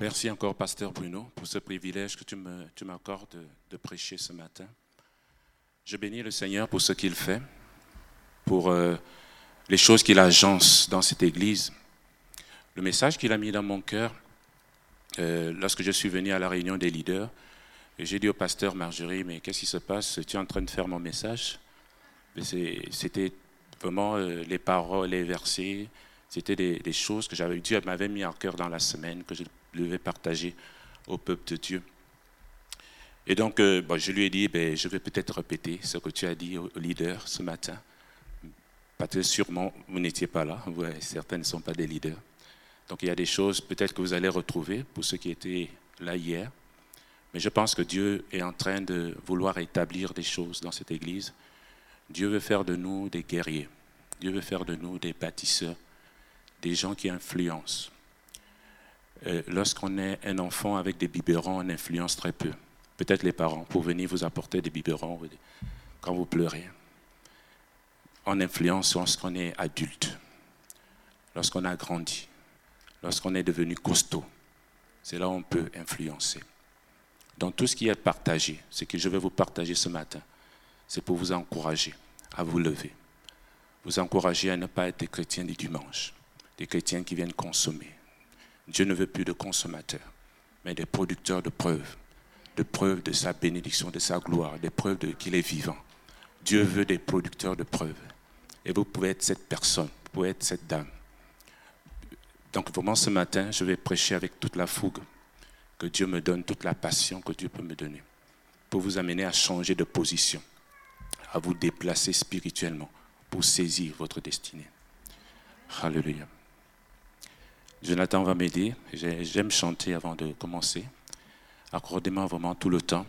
Merci encore, Pasteur Bruno, pour ce privilège que tu m'accordes de, de prêcher ce matin. Je bénis le Seigneur pour ce qu'il fait, pour euh, les choses qu'il agence dans cette Église. Le message qu'il a mis dans mon cœur, euh, lorsque je suis venu à la réunion des leaders, j'ai dit au pasteur Marjorie, mais qu'est-ce qui se passe? Tu es en train de faire mon message? C'était vraiment euh, les paroles, les versets, c'était des, choses que j'avais Dieu m'avait mis en cœur dans la semaine, que je devais partager au peuple de Dieu. Et donc, euh, je lui ai dit, ben, je vais peut-être répéter ce que tu as dit au, leader ce matin. Parce que sûrement, vous n'étiez pas là. Certains ne sont pas des leaders. Donc, il y a des choses peut-être que vous allez retrouver pour ceux qui étaient là hier. Mais je pense que Dieu est en train de vouloir établir des choses dans cette Église. Dieu veut faire de nous des guerriers. Dieu veut faire de nous des bâtisseurs, des gens qui influencent. Euh, lorsqu'on est un enfant avec des biberons, on influence très peu. Peut-être les parents, pour venir vous apporter des biberons quand vous pleurez. On influence lorsqu'on est adulte, lorsqu'on a grandi, lorsqu'on est devenu costaud. C'est là où on peut influencer dans tout ce qui est partagé, ce que je vais vous partager ce matin, c'est pour vous encourager à vous lever, vous encourager à ne pas être des chrétiens du dimanche, des chrétiens qui viennent consommer. Dieu ne veut plus de consommateurs, mais des producteurs de preuves, de preuves de sa bénédiction, de sa gloire, des preuves qu'il est vivant. Dieu veut des producteurs de preuves. Et vous pouvez être cette personne, vous pouvez être cette dame. Donc vraiment ce matin, je vais prêcher avec toute la fougue que Dieu me donne toute la passion que Dieu peut me donner pour vous amener à changer de position, à vous déplacer spirituellement pour saisir votre destinée. Alléluia. Jonathan va m'aider. J'aime chanter avant de commencer. Accordez-moi vraiment tout le temps.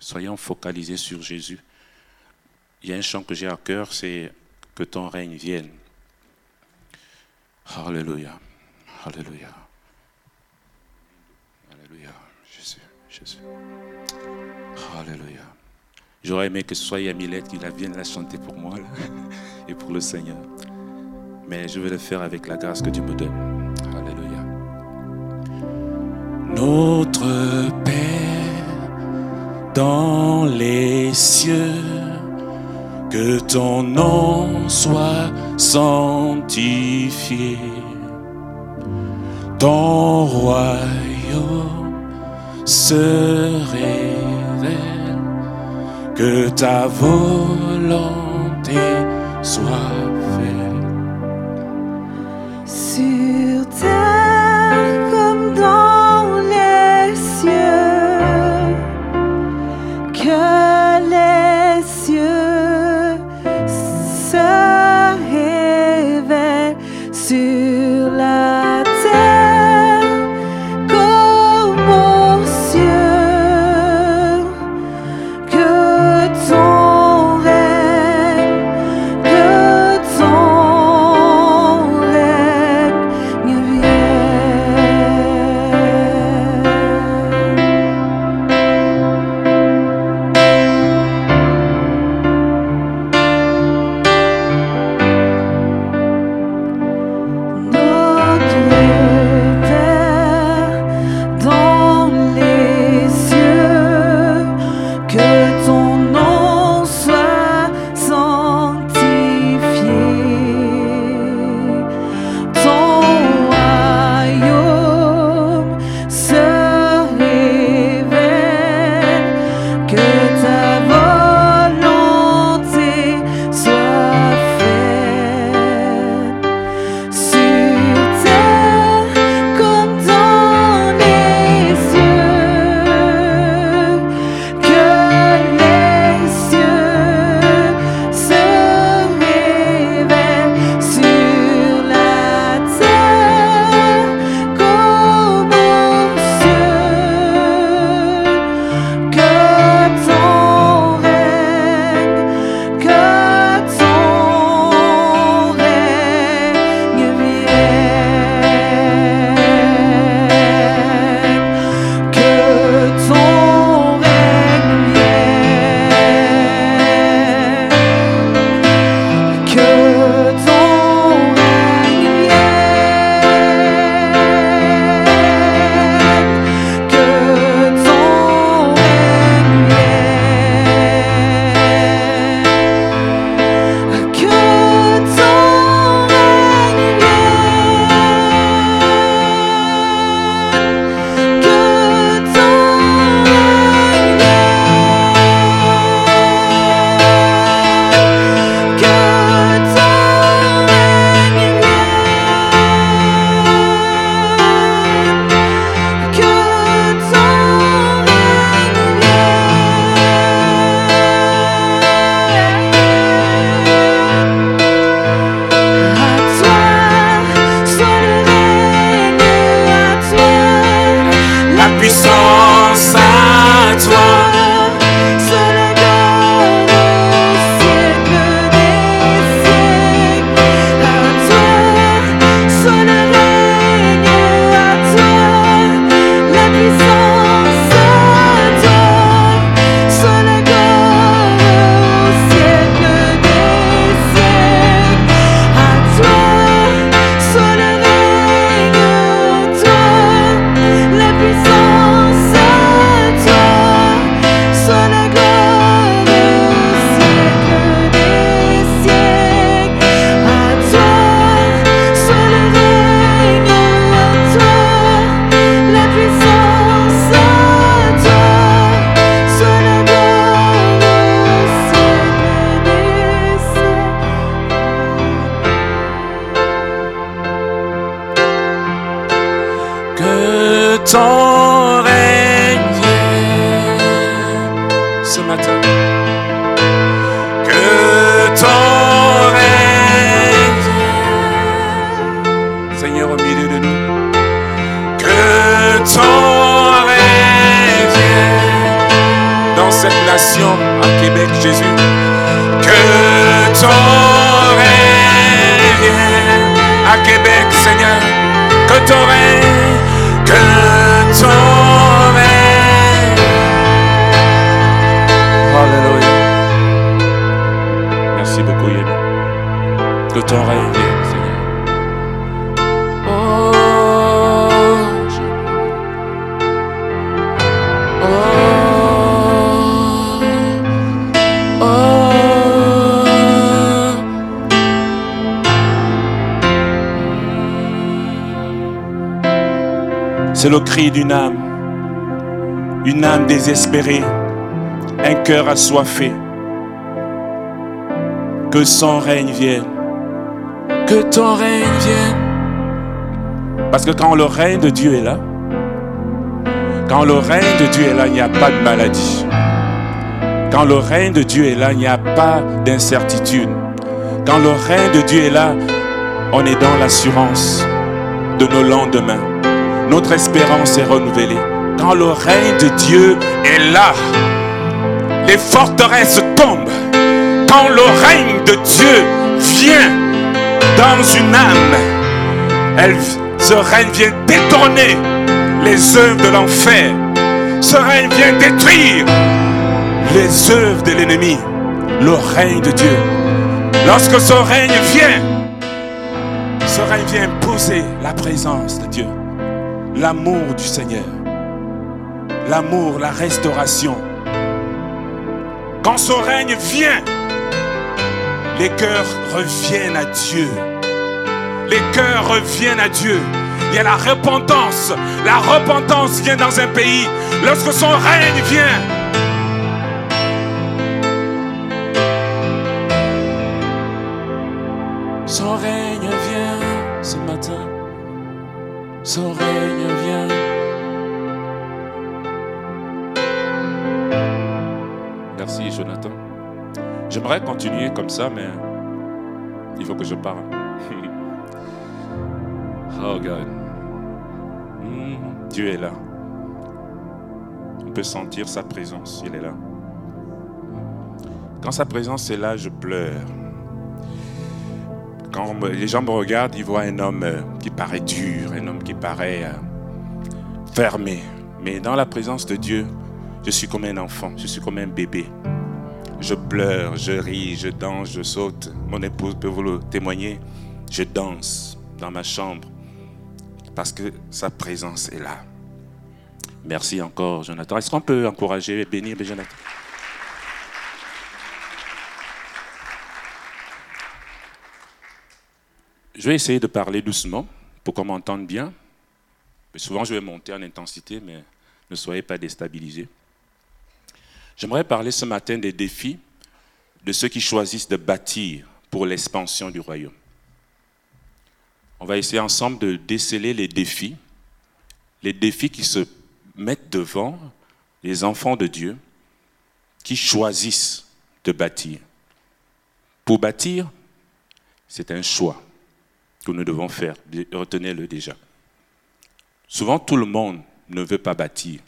Soyons focalisés sur Jésus. Il y a un chant que j'ai à cœur, c'est que ton règne vienne. Alléluia. Alléluia. Jésus. Alléluia. J'aurais aimé que ce soit Yamilette qui la vienne la chanter pour moi et pour le Seigneur. Mais je vais le faire avec la grâce que Dieu me donne. Alléluia. Notre Père dans les cieux, que ton nom soit sanctifié. Ton royaume se révèle, que ta volonté soit C'est le cri d'une âme, une âme désespérée, un cœur assoiffé. Que son règne vienne, que ton règne vienne. Parce que quand le règne de Dieu est là, quand le règne de Dieu est là, il n'y a pas de maladie. Quand le règne de Dieu est là, il n'y a pas d'incertitude. Quand le règne de Dieu est là, on est dans l'assurance de nos lendemains. Notre espérance est renouvelée. Quand le règne de Dieu est là, les forteresses tombent. Quand le règne de Dieu vient dans une âme, elle, ce règne vient détourner les œuvres de l'enfer. Ce règne vient détruire les œuvres de l'ennemi. Le règne de Dieu. Lorsque ce règne vient, ce règne vient imposer la présence de Dieu, l'amour du Seigneur, l'amour, la restauration. Quand ce règne vient, les cœurs reviennent à Dieu. Les cœurs reviennent à Dieu. Il y a la repentance. La repentance vient dans un pays lorsque son règne vient. Son règne vient. Merci Jonathan. J'aimerais continuer comme ça, mais il faut que je parle. oh God. Mm, Dieu est là. On peut sentir sa présence. Il est là. Quand sa présence est là, je pleure. Quand les gens me regardent, ils voient un homme euh, qui paraît dur, un homme qui paraît euh, fermé. Mais dans la présence de Dieu, je suis comme un enfant, je suis comme un bébé. Je pleure, je ris, je danse, je saute. Mon épouse peut vous le témoigner. Je danse dans ma chambre parce que sa présence est là. Merci encore, Jonathan. Est-ce qu'on peut encourager et bénir Jonathan? Je vais essayer de parler doucement pour qu'on m'entende bien. Mais souvent, je vais monter en intensité, mais ne soyez pas déstabilisés. J'aimerais parler ce matin des défis de ceux qui choisissent de bâtir pour l'expansion du royaume. On va essayer ensemble de déceler les défis, les défis qui se mettent devant les enfants de Dieu qui choisissent de bâtir. Pour bâtir, c'est un choix que nous devons faire. Retenez-le déjà. Souvent, tout le monde ne veut pas bâtir.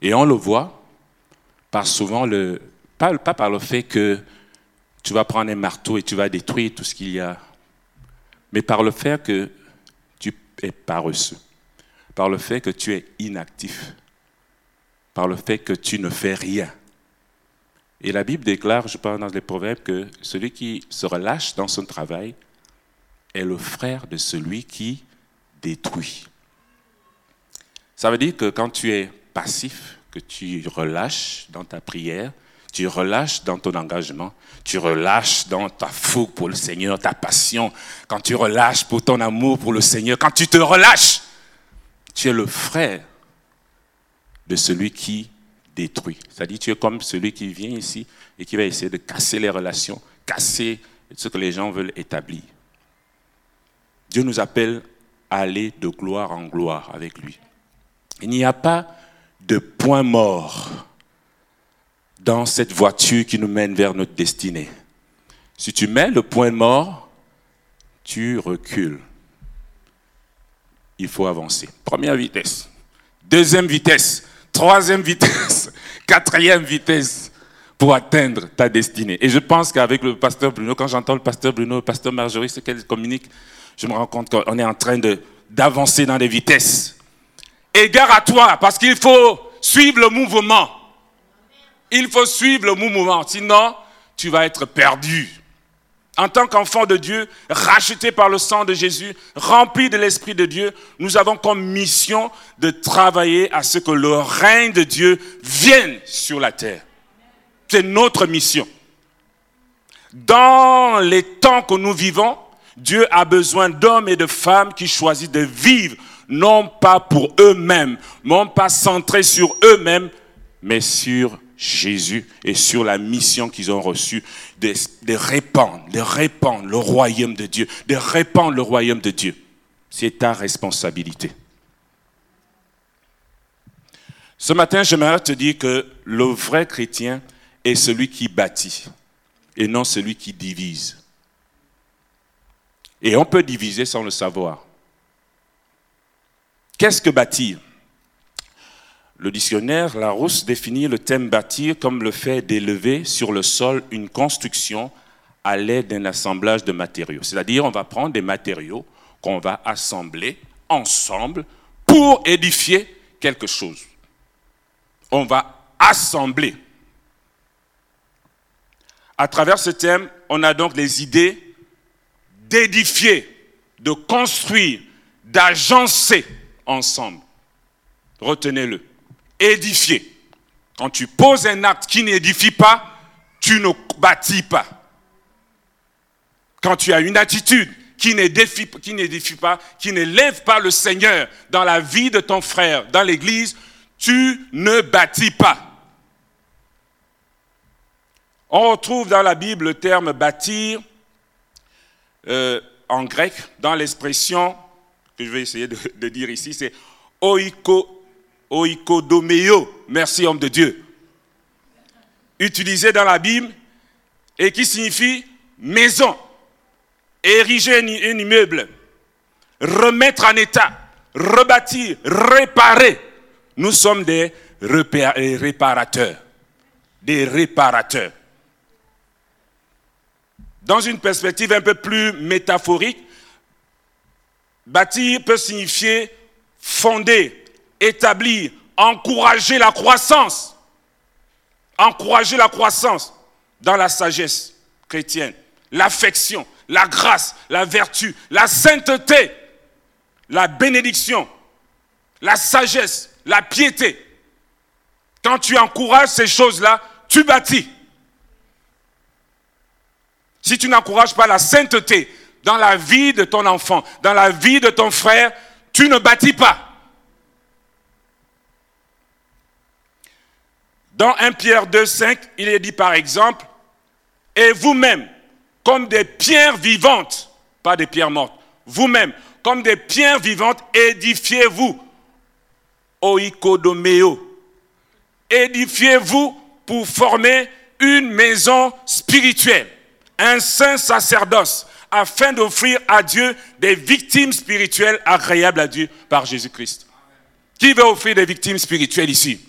Et on le voit par souvent le, pas, pas par le fait que tu vas prendre un marteau et tu vas détruire tout ce qu'il y a, mais par le fait que tu es paresseux, par le fait que tu es inactif, par le fait que tu ne fais rien. Et la Bible déclare, je parle dans les proverbes, que celui qui se relâche dans son travail est le frère de celui qui détruit. Ça veut dire que quand tu es passif, que tu relâches dans ta prière, tu relâches dans ton engagement, tu relâches dans ta fougue pour le Seigneur, ta passion, quand tu relâches pour ton amour pour le Seigneur, quand tu te relâches, tu es le frère de celui qui détruit. C'est-à-dire tu es comme celui qui vient ici et qui va essayer de casser les relations, casser ce que les gens veulent établir. Dieu nous appelle à aller de gloire en gloire avec lui. Il n'y a pas de point mort dans cette voiture qui nous mène vers notre destinée. Si tu mets le point mort, tu recules. Il faut avancer. Première vitesse, deuxième vitesse, troisième vitesse, quatrième vitesse pour atteindre ta destinée. Et je pense qu'avec le pasteur Bruno, quand j'entends le pasteur Bruno, le pasteur Marjorie, ce qu'elle communique, je me rends compte qu'on est en train d'avancer dans des vitesses. Égare à toi, parce qu'il faut suivre le mouvement. Il faut suivre le mouvement, sinon tu vas être perdu. En tant qu'enfant de Dieu, racheté par le sang de Jésus, rempli de l'Esprit de Dieu, nous avons comme mission de travailler à ce que le règne de Dieu vienne sur la terre. C'est notre mission. Dans les temps que nous vivons, Dieu a besoin d'hommes et de femmes qui choisissent de vivre non pas pour eux-mêmes, non pas centrés sur eux-mêmes, mais sur Jésus et sur la mission qu'ils ont reçue de, répandre, de répandre le royaume de Dieu, de répandre le royaume de Dieu. C'est ta responsabilité. Ce matin, j'aimerais te dire que le vrai chrétien est celui qui bâtit et non celui qui divise. Et on peut diviser sans le savoir. Qu'est-ce que bâtir? Le dictionnaire Larousse définit le thème bâtir comme le fait d'élever sur le sol une construction à l'aide d'un assemblage de matériaux. C'est-à-dire, on va prendre des matériaux qu'on va assembler ensemble pour édifier quelque chose. On va assembler. À travers ce thème, on a donc les idées d'édifier, de construire, d'agencer ensemble. Retenez-le. Édifier. Quand tu poses un acte qui n'édifie pas, tu ne bâtis pas. Quand tu as une attitude qui n'édifie, pas, qui n'élève pas le Seigneur dans la vie de ton frère, dans l'église, tu ne bâtis pas. On retrouve dans la Bible le terme bâtir euh, en grec dans l'expression que je vais essayer de, dire ici, c'est oiko, oikodomeo. Merci, homme de Dieu. Utilisé dans la Bible et qui signifie maison, ériger un immeuble, remettre en état, rebâtir, réparer. Nous sommes des réparateurs, des réparateurs. Dans une perspective un peu plus métaphorique, bâtir peut signifier fonder, établir, encourager la croissance. Encourager la croissance dans la sagesse chrétienne, l'affection, la grâce, la vertu, la sainteté, la bénédiction, la sagesse, la piété. Quand tu encourages ces choses-là, tu bâtis. Si tu n'encourages pas la sainteté dans la vie de ton enfant, dans la vie de ton frère, tu ne bâtis pas. Dans 1 Pierre 2, 5, il est dit par exemple, et vous-même, comme des pierres vivantes, pas des pierres mortes, vous-même, comme des pierres vivantes, édifiez-vous. Oikodomeo. Édifiez-vous pour former une maison spirituelle un saint sacerdoce afin d'offrir à Dieu des victimes spirituelles agréables à Dieu par Jésus-Christ. Qui veut offrir des victimes spirituelles ici?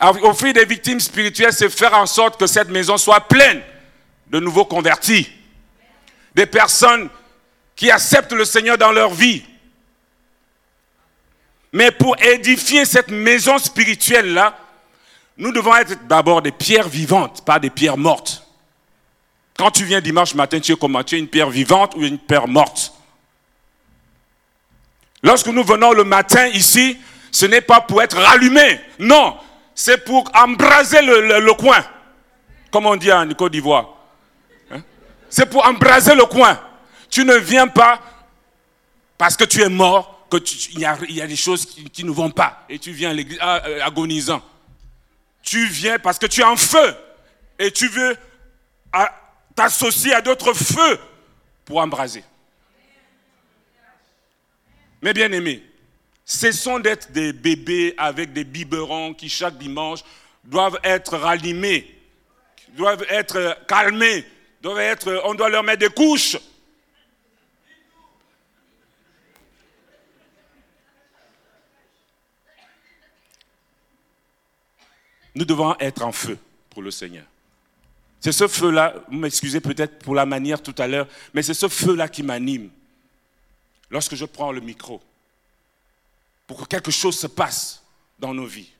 Offrir des victimes spirituelles, c'est faire en sorte que cette maison soit pleine de nouveaux convertis, des personnes qui acceptent le Seigneur dans leur vie. Mais pour édifier cette maison spirituelle-là, nous devons être d'abord des pierres vivantes, pas des pierres mortes. Quand tu viens dimanche matin, tu es comment Tu es une pierre vivante ou une pierre morte Lorsque nous venons le matin ici, ce n'est pas pour être rallumé. Non, c'est pour embraser le, coin. Comme on dit en Côte d'Ivoire. Hein? C'est pour embraser le coin. Tu ne viens pas parce que tu es mort, que il, y a, des choses qui, ne vont pas. Et tu viens à l'église euh, agonisant. Tu viens parce que tu es en feu. Et tu veux t'associer à d'autres feux pour embraser. Mais bien aimés, cessons d'être des bébés avec des biberons qui chaque dimanche doivent être rallumés, doivent être calmés, doivent être, on doit leur mettre des couches. Nous devons être en feu pour le Seigneur. C'est ce feu-là, vous m'excusez peut-être pour la manière tout à l'heure, mais c'est ce feu-là qui m'anime lorsque je prends le micro, pour que quelque chose se passe dans nos vies.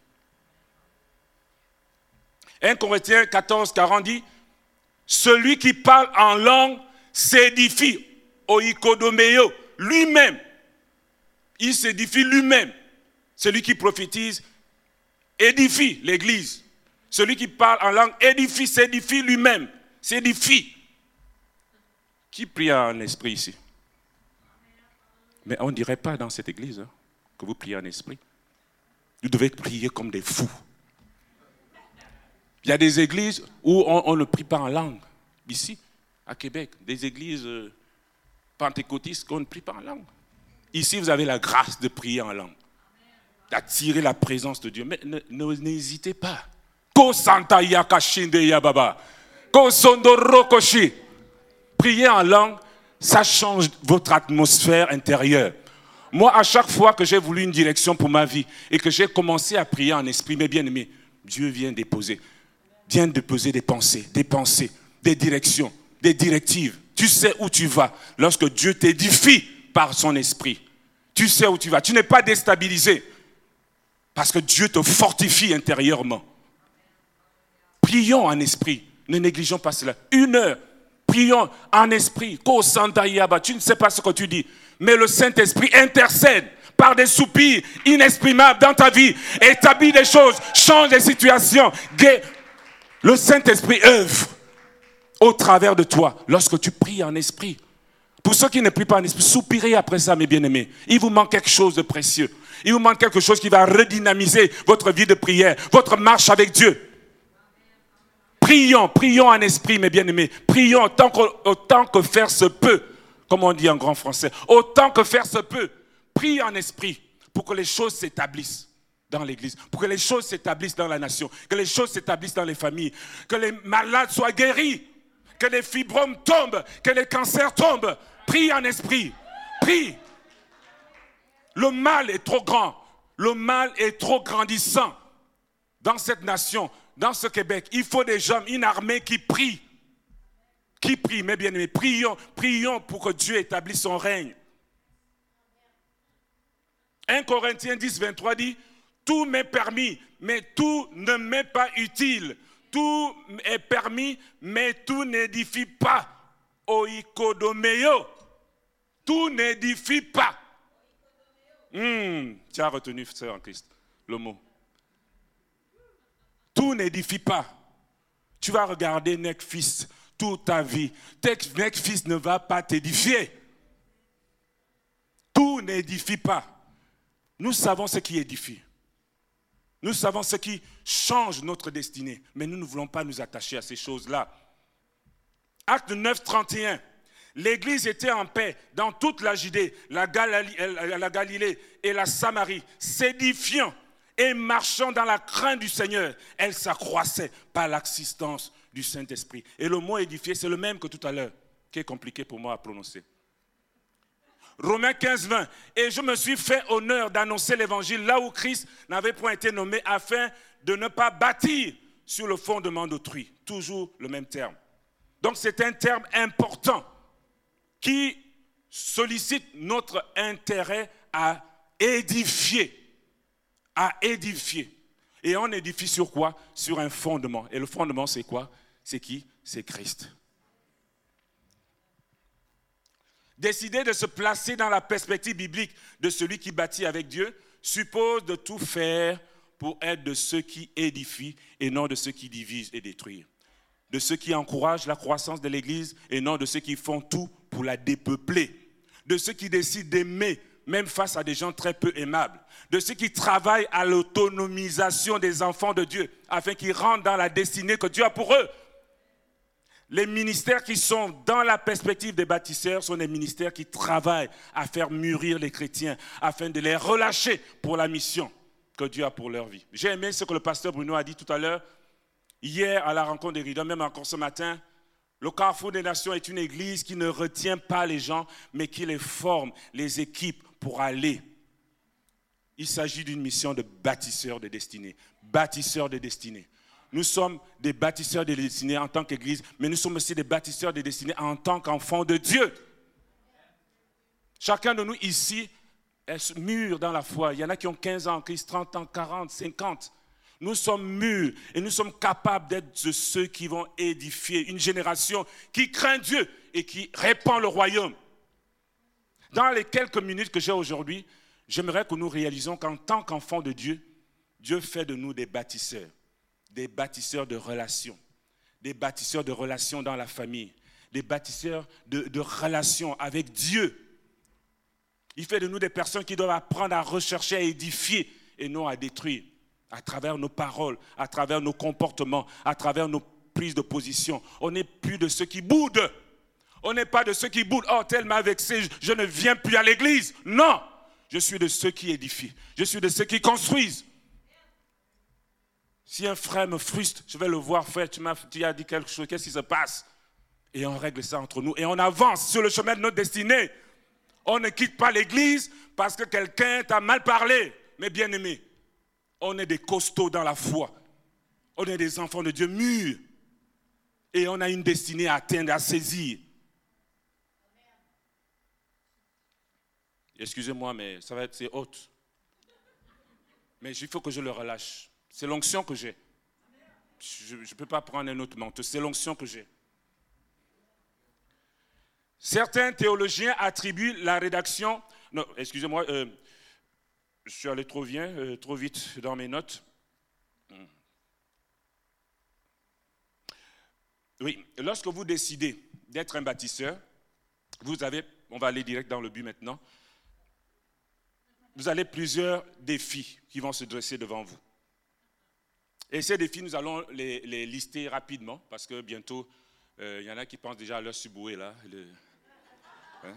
1 Corinthiens 14, 40 dit, Celui qui parle en langue s'édifie. Oikodomeo, lui-même. Il s'édifie lui-même. Celui qui prophétise édifie l'Église. Celui qui parle en langue édifie, s'édifie lui-même. S'édifie. Qui prie en esprit ici? Mais on ne dirait pas dans cette église hein, que vous priez en esprit. Vous devez prier comme des fous. Il y a des églises où on, ne prie pas en langue. Ici, à Québec, des églises euh, pentecôtistes qu'on ne prie pas en langue. Ici, vous avez la grâce de prier en langue, d'attirer la présence de Dieu. Mais n'hésitez pas. Ko santa yakashinde yababa. Prier en langue, ça change votre atmosphère intérieure. Moi, à chaque fois que j'ai voulu une direction pour ma vie et que j'ai commencé à prier en esprit, mes bien-aimés, Dieu vient déposer, vient déposer des pensées, des pensées, des directions, des directives. Tu sais où tu vas lorsque Dieu t'édifie par son esprit. Tu sais où tu vas. Tu n'es pas déstabilisé parce que Dieu te fortifie intérieurement. Prions en esprit. Ne négligeons pas cela. Une heure, prions en esprit. Tu ne sais pas ce que tu dis, mais le Saint-Esprit intercède par des soupirs inexprimables dans ta vie, établit des choses, change des situations. Le Saint-Esprit œuvre au travers de toi lorsque tu pries en esprit. Pour ceux qui ne prient pas en esprit, soupirez après ça, mes bien-aimés. Il vous manque quelque chose de précieux. Il vous manque quelque chose qui va redynamiser votre vie de prière, votre marche avec Dieu. Prions, prions en esprit, mes bien-aimés. Prions autant que, faire se peut, comme on dit en grand français. Autant que faire se peut. Prie en esprit pour que les choses s'établissent dans l'Église, pour que les choses s'établissent dans la nation, que les choses s'établissent dans les familles, que les malades soient guéris, que les fibromes tombent, que les cancers tombent. Prie en esprit. Prie. Le mal est trop grand. Le mal est trop grandissant dans cette nation dans ce Québec, il faut des gens, une armée qui prie. Qui prie, mes bien-aimés. Prions, prions pour que Dieu établisse son règne. 1 Corinthiens 10, 23 dit, tout m'est permis, mais tout ne m'est pas utile. Tout est permis, mais tout n'édifie pas. Oikodomeo. Tout n'édifie pas. Hmm, tu as retenu, sœur en Christ, le mot. Tout n'édifie pas. Tu vas regarder Netflix toute ta vie. Netflix ne va pas t'édifier. Tout n'édifie pas. Nous savons ce qui édifie. Nous savons ce qui change notre destinée. Mais nous ne voulons pas nous attacher à ces choses-là. Acte 9, 31. L'Église était en paix dans toute la Judée, la Galilée et la Samarie, s'édifiant et marchant dans la crainte du Seigneur, elle s'accroissait par l'assistance du Saint-Esprit. Et le mot édifié, c'est le même que tout à l'heure, qui est compliqué pour moi à prononcer. Romains 15, 20. Et je me suis fait honneur d'annoncer l'évangile là où Christ n'avait point été nommé afin de ne pas bâtir sur le fondement d'autrui. Toujours le même terme. Donc c'est un terme important qui sollicite notre intérêt à édifier à édifier. Et on édifie sur quoi? Sur un fondement. Et le fondement, c'est quoi? C'est qui? C'est Christ. Décider de se placer dans la perspective biblique de celui qui bâtit avec Dieu suppose de tout faire pour être de ceux qui édifient et non de ceux qui divisent et détruisent. De ceux qui encouragent la croissance de l'Église et non de ceux qui font tout pour la dépeupler. De ceux qui décident d'aimer même face à des gens très peu aimables, de ceux qui travaillent à l'autonomisation des enfants de Dieu, afin qu'ils rentrent dans la destinée que Dieu a pour eux. Les ministères qui sont dans la perspective des bâtisseurs sont des ministères qui travaillent à faire mûrir les chrétiens, afin de les relâcher pour la mission que Dieu a pour leur vie. J'ai aimé ce que le pasteur Bruno a dit tout à l'heure, hier à la rencontre des rideaux, même encore ce matin. Le Carrefour des Nations est une église qui ne retient pas les gens, mais qui les forme, les équipe pour aller. Il s'agit d'une mission de bâtisseur de destinée. Bâtisseur de destinée. Nous sommes des bâtisseurs de destinée en tant qu'Église, mais nous sommes aussi des bâtisseurs de destinée en tant qu'enfants de Dieu. Chacun de nous ici est mûr dans la foi. Il y en a qui ont 15 ans en Christ, 30 ans, 40, 50. Nous sommes mûrs et nous sommes capables d'être ceux qui vont édifier une génération qui craint Dieu et qui répand le royaume. Dans les quelques minutes que j'ai aujourd'hui, j'aimerais que nous réalisions qu'en tant qu'enfants de Dieu, Dieu fait de nous des bâtisseurs, des bâtisseurs de relations, des bâtisseurs de relations dans la famille, des bâtisseurs de, relations avec Dieu. Il fait de nous des personnes qui doivent apprendre à rechercher, à édifier et non à détruire, à travers nos paroles, à travers nos comportements, à travers nos prises de position. On n'est plus de ceux qui boudent. On n'est pas de ceux qui boudent. Oh, tel m'a vexé, je ne viens plus à l'église. Non, je suis de ceux qui édifient. Je suis de ceux qui construisent. Si un frère me frustre, je vais le voir, frère, tu, m'as, tu as dit quelque chose, qu'est-ce qui se passe? Et on règle ça entre nous et on avance sur le chemin de notre destinée. On ne quitte pas l'église parce que quelqu'un t'a mal parlé. Mais bien aimé, on est des costauds dans la foi. On est des enfants de Dieu mûrs. Et on a une destinée à atteindre, à saisir. Excusez-moi, mais ça va être c'est haute. Mais il faut que je le relâche. C'est l'onction que j'ai. Je ne peux pas prendre un autre manteau. C'est l'onction que j'ai. Certains théologiens attribuent la rédaction. Non, excusez-moi, euh, je suis allé trop, bien, euh, trop vite dans mes notes. Hmm. Oui, lorsque vous décidez d'être un bâtisseur, vous avez, on va aller direct dans le but maintenant, vous avez plusieurs défis qui vont se dresser devant vous. Et ces défis, nous allons les, lister rapidement parce que bientôt, euh, il y en a qui pensent déjà à leur suboué là. Hein?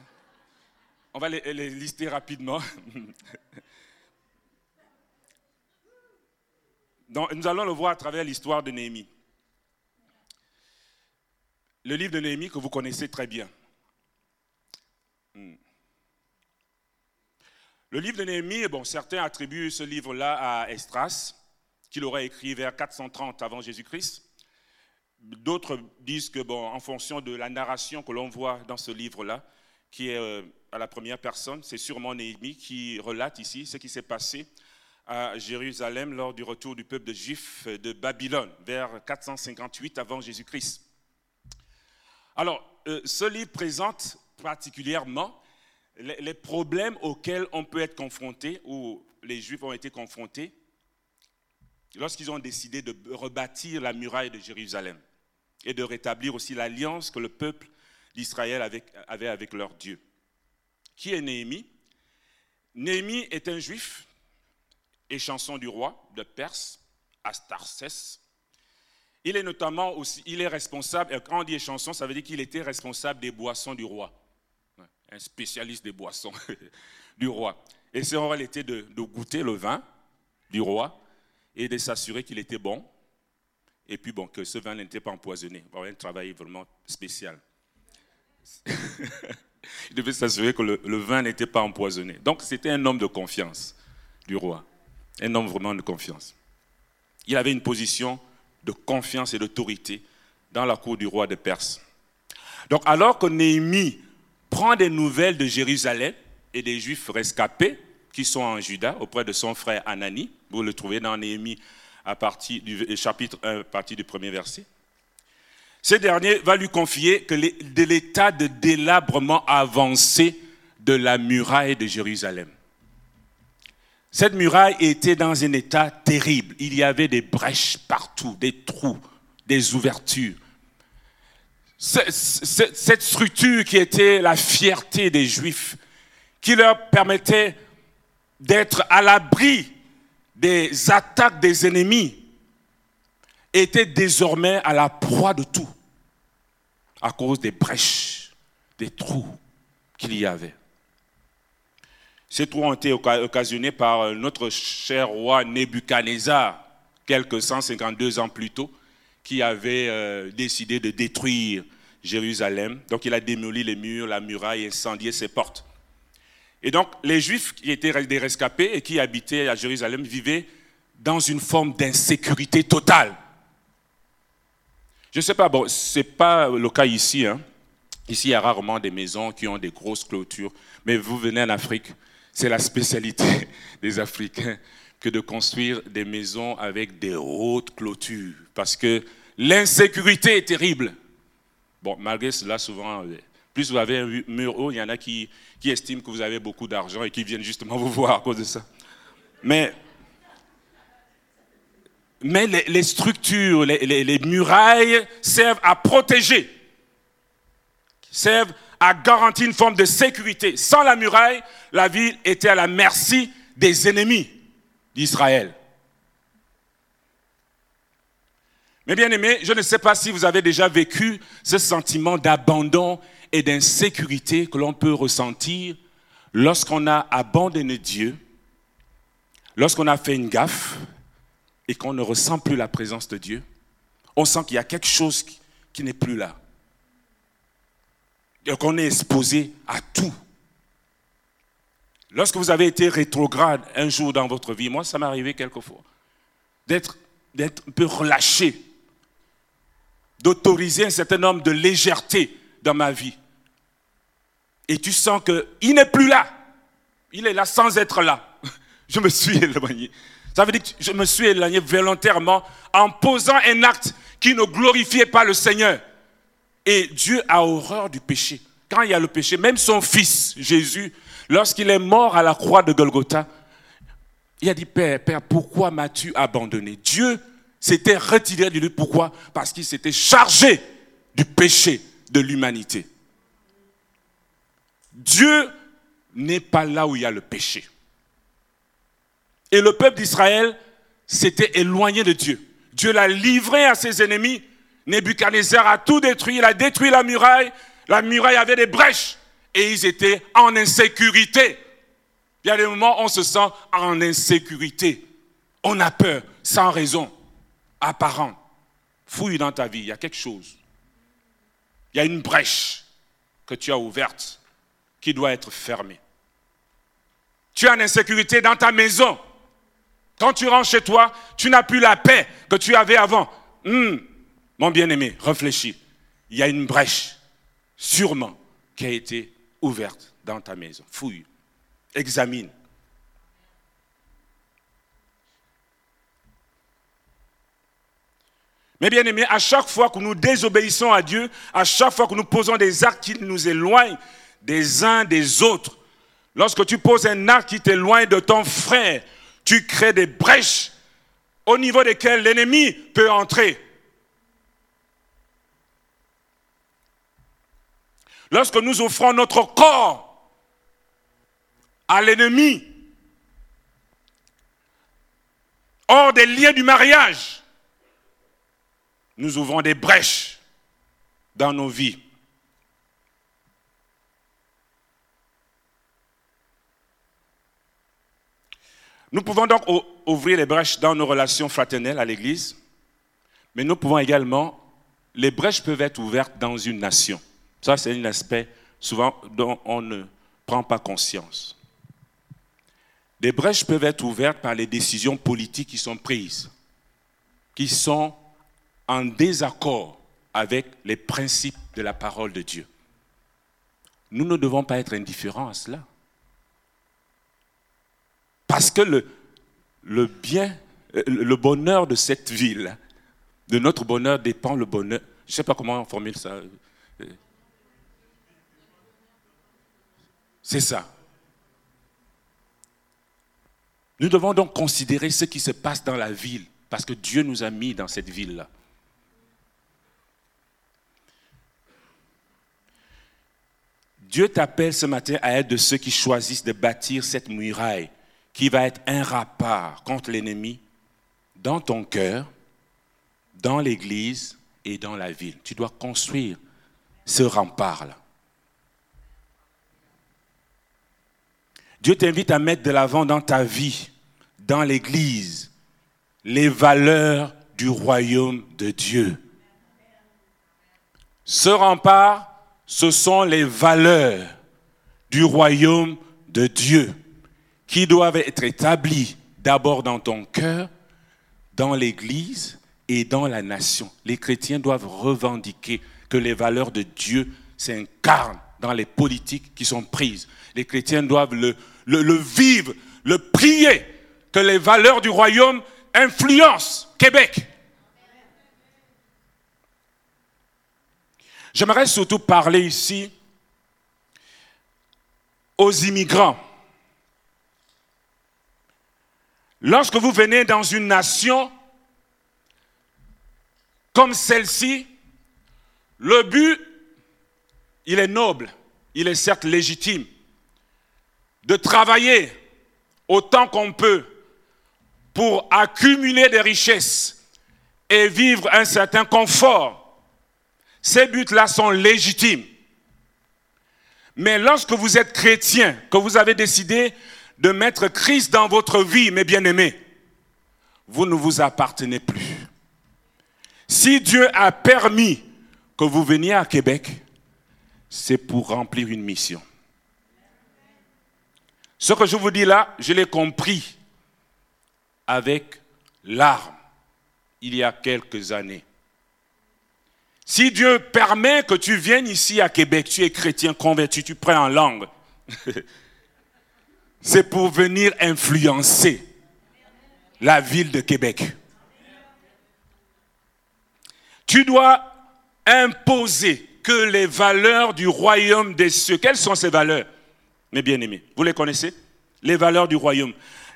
On va les, les lister rapidement. Donc, nous allons le voir à travers l'histoire de Néhémie. Le livre de Néhémie que vous connaissez très bien. Hmm. Le livre de Néhémie, bon, certains attribuent ce livre-là à Estras, qu'il aurait écrit vers 430 avant Jésus-Christ. D'autres disent que, bon, en fonction de la narration que l'on voit dans ce livre-là, qui est euh, à la première personne, c'est sûrement Néhémie qui relate ici ce qui s'est passé à Jérusalem lors du retour du peuple de Juifs de Babylone, vers 458 avant Jésus-Christ. Alors, euh, ce livre présente particulièrement les problèmes auxquels on peut être confronté, ou les Juifs ont été confrontés, lorsqu'ils ont décidé de rebâtir la muraille de Jérusalem et de rétablir aussi l'alliance que le peuple d'Israël avait avec leur Dieu. Qui est Néhémie? Néhémie est un juif et chanson du roi de Perse, Astarcès. Il est notamment aussi, il est responsable, quand on dit chanson, ça veut dire qu'il était responsable des boissons du roi. Un spécialiste des boissons du roi. Et son rôle était de, goûter le vin du roi et de s'assurer qu'il était bon. Et puis bon, que ce vin n'était pas empoisonné. un travail vraiment spécial. il devait s'assurer que le, vin n'était pas empoisonné. Donc c'était un homme de confiance du roi, un homme vraiment de confiance. Il avait une position de confiance et d'autorité dans la cour du roi de Perse. Donc alors que Néhémie prend des nouvelles de Jérusalem et des Juifs rescapés qui sont en Juda auprès de son frère Anani, vous le trouvez dans Néhémie à partir du chapitre 1, à partir du premier verset. Ce dernier va lui confier que de l'état de délabrement avancé de la muraille de Jérusalem. Cette muraille était dans un état terrible. Il y avait des brèches partout, des trous, des ouvertures. Cette structure qui était la fierté des Juifs, qui leur permettait d'être à l'abri des attaques des ennemis, était désormais à la proie de tout, à cause des brèches, des trous qu'il y avait. Ces trous ont été occasionnés par notre cher roi Nebuchadnezzar, quelques 152 ans plus tôt, qui avait euh, décidé de détruire Jérusalem. Donc il a démoli les murs, la muraille, incendié ses portes. Et donc les Juifs qui étaient des rescapés et qui habitaient à Jérusalem vivaient dans une forme d'insécurité totale. Je ne sais pas, bon, ce n'est pas le cas ici. Hein. Ici, il y a rarement des maisons qui ont des grosses clôtures. Mais vous venez en Afrique, c'est la spécialité des Africains. Que de construire des maisons avec des hautes clôtures, parce que l'insécurité est terrible. Bon, malgré cela, souvent, euh, plus vous avez un mur haut, il y en a qui, qui estiment que vous avez beaucoup d'argent et qui viennent justement vous voir à cause de ça. Mais, mais les, structures, les, les murailles servent à protéger, servent à garantir une forme de sécurité. Sans la muraille, la ville était à la merci des ennemis d'Israël. Mais bien aimé, je ne sais pas si vous avez déjà vécu ce sentiment d'abandon et d'insécurité que l'on peut ressentir lorsqu'on a abandonné Dieu, lorsqu'on a fait une gaffe et qu'on ne ressent plus la présence de Dieu. On sent qu'il y a quelque chose qui, n'est plus là. Qu'on est exposé à tout. Lorsque vous avez été rétrograde un jour dans votre vie, moi ça m'est arrivé quelquefois, d'être, d'être un peu relâché, d'autoriser un certain nombre de légèreté dans ma vie. Et tu sens qu'il n'est plus là. Il est là sans être là. Je me suis éloigné. Ça veut dire que je me suis éloigné volontairement en posant un acte qui ne glorifiait pas le Seigneur. Et Dieu a horreur du péché. Quand il y a le péché, même son fils, Jésus, Lorsqu'il est mort à la croix de Golgotha, il a dit, Père, Père, pourquoi m'as-tu abandonné? Dieu s'était retiré de lui. Pourquoi? Parce qu'il s'était chargé du péché de l'humanité. Dieu n'est pas là où il y a le péché. Et le peuple d'Israël s'était éloigné de Dieu. Dieu l'a livré à ses ennemis. Nebuchadnezzar a tout détruit. Il a détruit la muraille. La muraille avait des brèches et ils étaient en insécurité. Il y a des moments où on se sent en insécurité. On a peur sans raison apparente. Fouille dans ta vie, il y a quelque chose. Il y a une brèche que tu as ouverte qui doit être fermée. Tu es en insécurité dans ta maison. Quand tu rentres chez toi, tu n'as plus la paix que tu avais avant. Hmm, mon bien-aimé, réfléchis. Il y a une brèche, sûrement, qui a été ouverte dans ta maison. Fouille, examine. Mais bien aimé, à chaque fois que nous désobéissons à Dieu, à chaque fois que nous posons des actes qui nous éloignent des uns des autres, lorsque tu poses un acte qui t'éloigne de ton frère, tu crées des brèches au niveau desquelles l'ennemi peut entrer. Lorsque nous offrons notre corps à l'ennemi, hors des liens du mariage, nous ouvrons des brèches dans nos vies. Nous pouvons donc ouvrir les brèches dans nos relations fraternelles à l'Église, mais nous pouvons également, les brèches peuvent être ouvertes dans une nation. Ça, c'est un aspect souvent dont on ne prend pas conscience. Des brèches peuvent être ouvertes par les décisions politiques qui sont prises, qui sont en désaccord avec les principes de la parole de Dieu. Nous ne devons pas être indifférents à cela. Parce que le, le bien, euh, le bonheur de cette ville, de notre bonheur dépend le bonheur. Je ne sais pas comment on formule ça. C'est ça. Nous devons donc considérer ce qui se passe dans la ville, parce que Dieu nous a mis dans cette ville-là. Dieu t'appelle ce matin à être de ceux qui choisissent de bâtir cette muraille qui va être un rempart contre l'ennemi dans ton cœur, dans l'église et dans la ville. Tu dois construire ce rempart-là. Dieu t'invite à mettre de l'avant dans ta vie, dans l'Église, les valeurs du royaume de Dieu. Ce rempart, ce sont les valeurs du royaume de Dieu qui doivent être établies d'abord dans ton cœur, dans l'Église et dans la nation. Les chrétiens doivent revendiquer que les valeurs de Dieu s'incarnent dans les politiques qui sont prises. Les chrétiens doivent le, le, vivre, le prier, que les valeurs du royaume influencent Québec. J'aimerais surtout parler ici aux immigrants. Lorsque vous venez dans une nation comme celle-ci, le but, il est noble, il est certes légitime, de travailler autant qu'on peut pour accumuler des richesses et vivre un certain confort. Ces buts-là sont légitimes. Mais lorsque vous êtes chrétien, que vous avez décidé de mettre Christ dans votre vie, mes bien-aimés, vous ne vous appartenez plus. Si Dieu a permis que vous veniez à Québec, c'est pour remplir une mission. Ce que je vous dis là, je l'ai compris avec larmes il y a quelques années. Si Dieu permet que tu viennes ici à Québec, tu es chrétien converti, tu prends en langue, c'est pour venir influencer la ville de Québec. Tu dois imposer que les valeurs du royaume des cieux, quelles sont ces valeurs, mes bien-aimés Vous les connaissez? Les valeurs du royaume.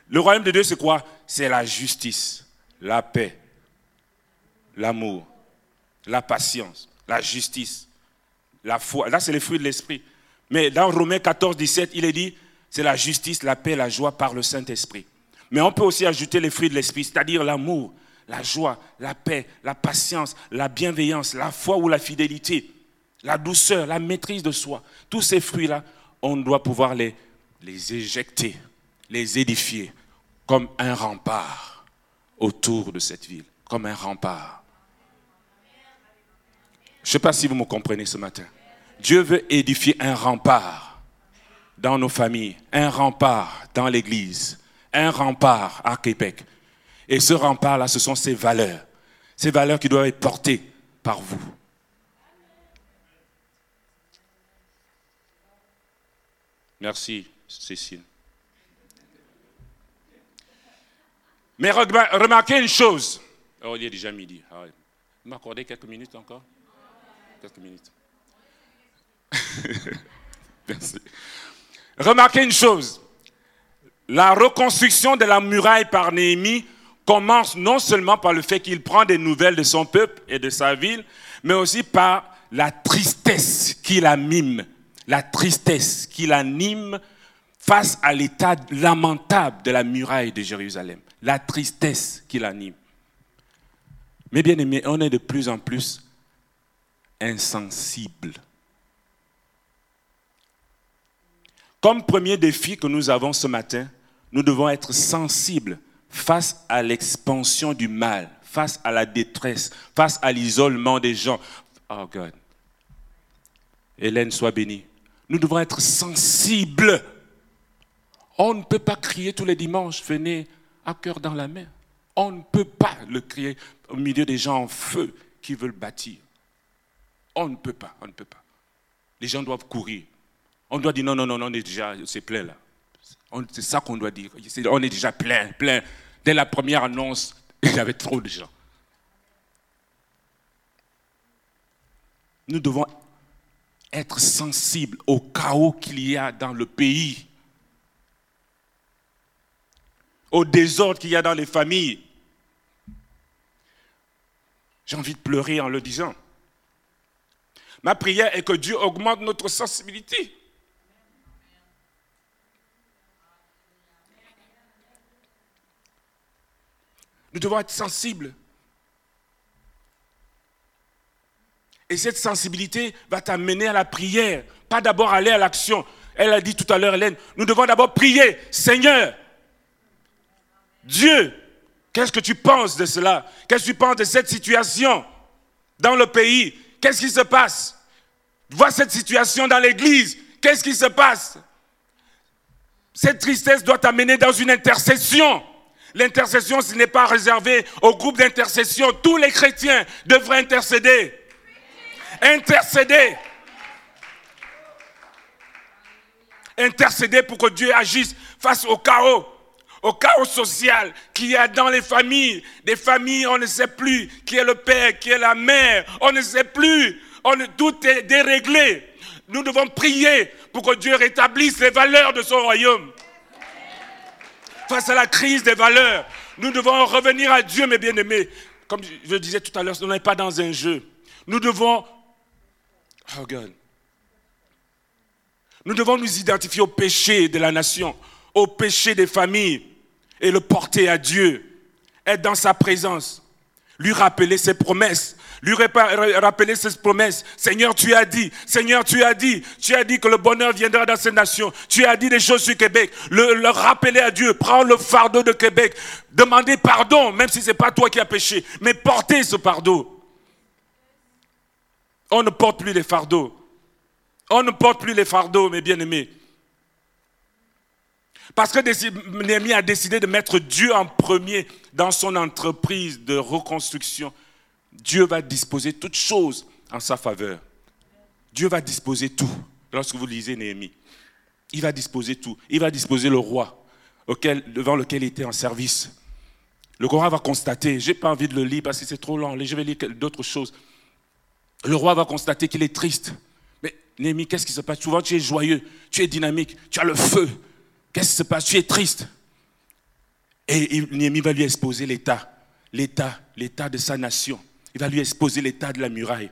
Le royaume de Dieu, c'est quoi? C'est la justice, la paix, l'amour, la patience, la justice, la foi. Là, c'est les fruits de l'esprit. Mais dans Romains 14, 17, il est dit, c'est la justice, la paix, la joie par le Saint-Esprit. Mais on peut aussi ajouter les fruits de l'esprit, c'est-à-dire l'amour, la joie, la paix, la patience, la bienveillance, la foi ou la fidélité, la douceur, la maîtrise de soi. Tous ces fruits-là, on doit pouvoir les, éjecter, les édifier comme un rempart autour de cette ville, comme un rempart. Je ne sais pas si vous me comprenez ce matin. Dieu veut édifier un rempart dans nos familles, un rempart dans l'Église, un rempart à Québec. Et ce rempart-là, ce sont ces valeurs. Ces valeurs qui doivent être portées par vous. Merci, Cécile. Mais remarquez une chose. Oh, il est déjà midi. Ah vous m'accordez quelques minutes encore? Quelques minutes. Merci. Remarquez une chose. La reconstruction de la muraille par Néhémie commence non seulement par le fait qu'il prend des nouvelles de son peuple et de sa ville, mais aussi par la tristesse qu'il anime, la tristesse qu'il anime face à l'état lamentable de la muraille de Jérusalem, la tristesse qu'il anime. Mais bien aimé, on est de plus en plus insensible. Comme premier défi que nous avons ce matin, nous devons être sensibles face à l'expansion du mal, face à la détresse, face à l'isolement des gens. Oh God. Hélène, sois bénie. Nous devons être sensibles. On ne peut pas crier tous les dimanches, venez à cœur dans la main. On ne peut pas le crier au milieu des gens en feu qui veulent bâtir. On ne peut pas, on ne peut pas. Les gens doivent courir. On doit dire non, non, non, on est déjà, c'est plein là. C'est ça qu'on doit dire. On est déjà plein, plein. Dès la première annonce, il y avait trop de gens. Nous devons être sensibles au chaos qu'il y a dans le pays, au désordre qu'il y a dans les familles. J'ai envie de pleurer en le disant. Ma prière est que Dieu augmente notre sensibilité. Nous devons être sensibles. Et cette sensibilité va t'amener à la prière, pas d'abord aller à l'action. Elle a dit tout à l'heure, Hélène, nous devons d'abord prier, Seigneur, Dieu, qu'est-ce que tu penses de cela? Qu'est-ce que tu penses de cette situation dans le pays? Qu'est-ce qui se passe? Vois cette situation dans l'église, qu'est-ce qui se passe? Cette tristesse doit t'amener dans une intercession. L'intercession, ce n'est pas réservé au groupe d'intercession. Tous les chrétiens devraient intercéder. Intercéder. Intercéder pour que Dieu agisse face au chaos, au chaos social qu'il y a dans les familles. Des familles, on ne sait plus qui est le père, qui est la mère, on ne sait plus. On, tout est déréglé. Nous devons prier pour que Dieu rétablisse les valeurs de son royaume. Face à la crise des valeurs, nous devons revenir à Dieu, mes bien-aimés. Comme je disais tout à l'heure, nous n'est pas dans un jeu. Nous devons... Oh God. Nous devons nous identifier au péché de la nation, au péché des familles et le porter à Dieu, être dans sa présence, lui rappeler ses promesses, lui rappeler ses promesses. Seigneur, tu as dit, Seigneur, tu as dit, tu as dit que le bonheur viendra dans ces nations. Tu as dit des choses sur Québec. Le, rappeler à Dieu, prendre le fardeau de Québec, demander pardon, même si ce n'est pas toi qui as péché, mais porter ce fardeau. On ne porte plus les fardeaux. On ne porte plus les fardeaux, mes bien-aimés. Parce que Néhémie a décidé de mettre Dieu en premier dans son entreprise de reconstruction. Dieu va disposer toutes choses en sa faveur. Dieu va disposer tout. Lorsque vous lisez Néhémie, il va disposer tout. Il va disposer le roi devant lequel il était en service. Le roi va constater, je n'ai pas envie de le lire parce que c'est trop long, je vais lire d'autres choses. Le roi va constater qu'il est triste. Némi, qu'est-ce qui se passe? Souvent, tu es joyeux, tu es dynamique, tu as le feu. Qu'est-ce qui se passe? Tu es triste. Et Némi va lui exposer l'état, l'état, l'état de sa nation. Il va lui exposer l'état de la muraille.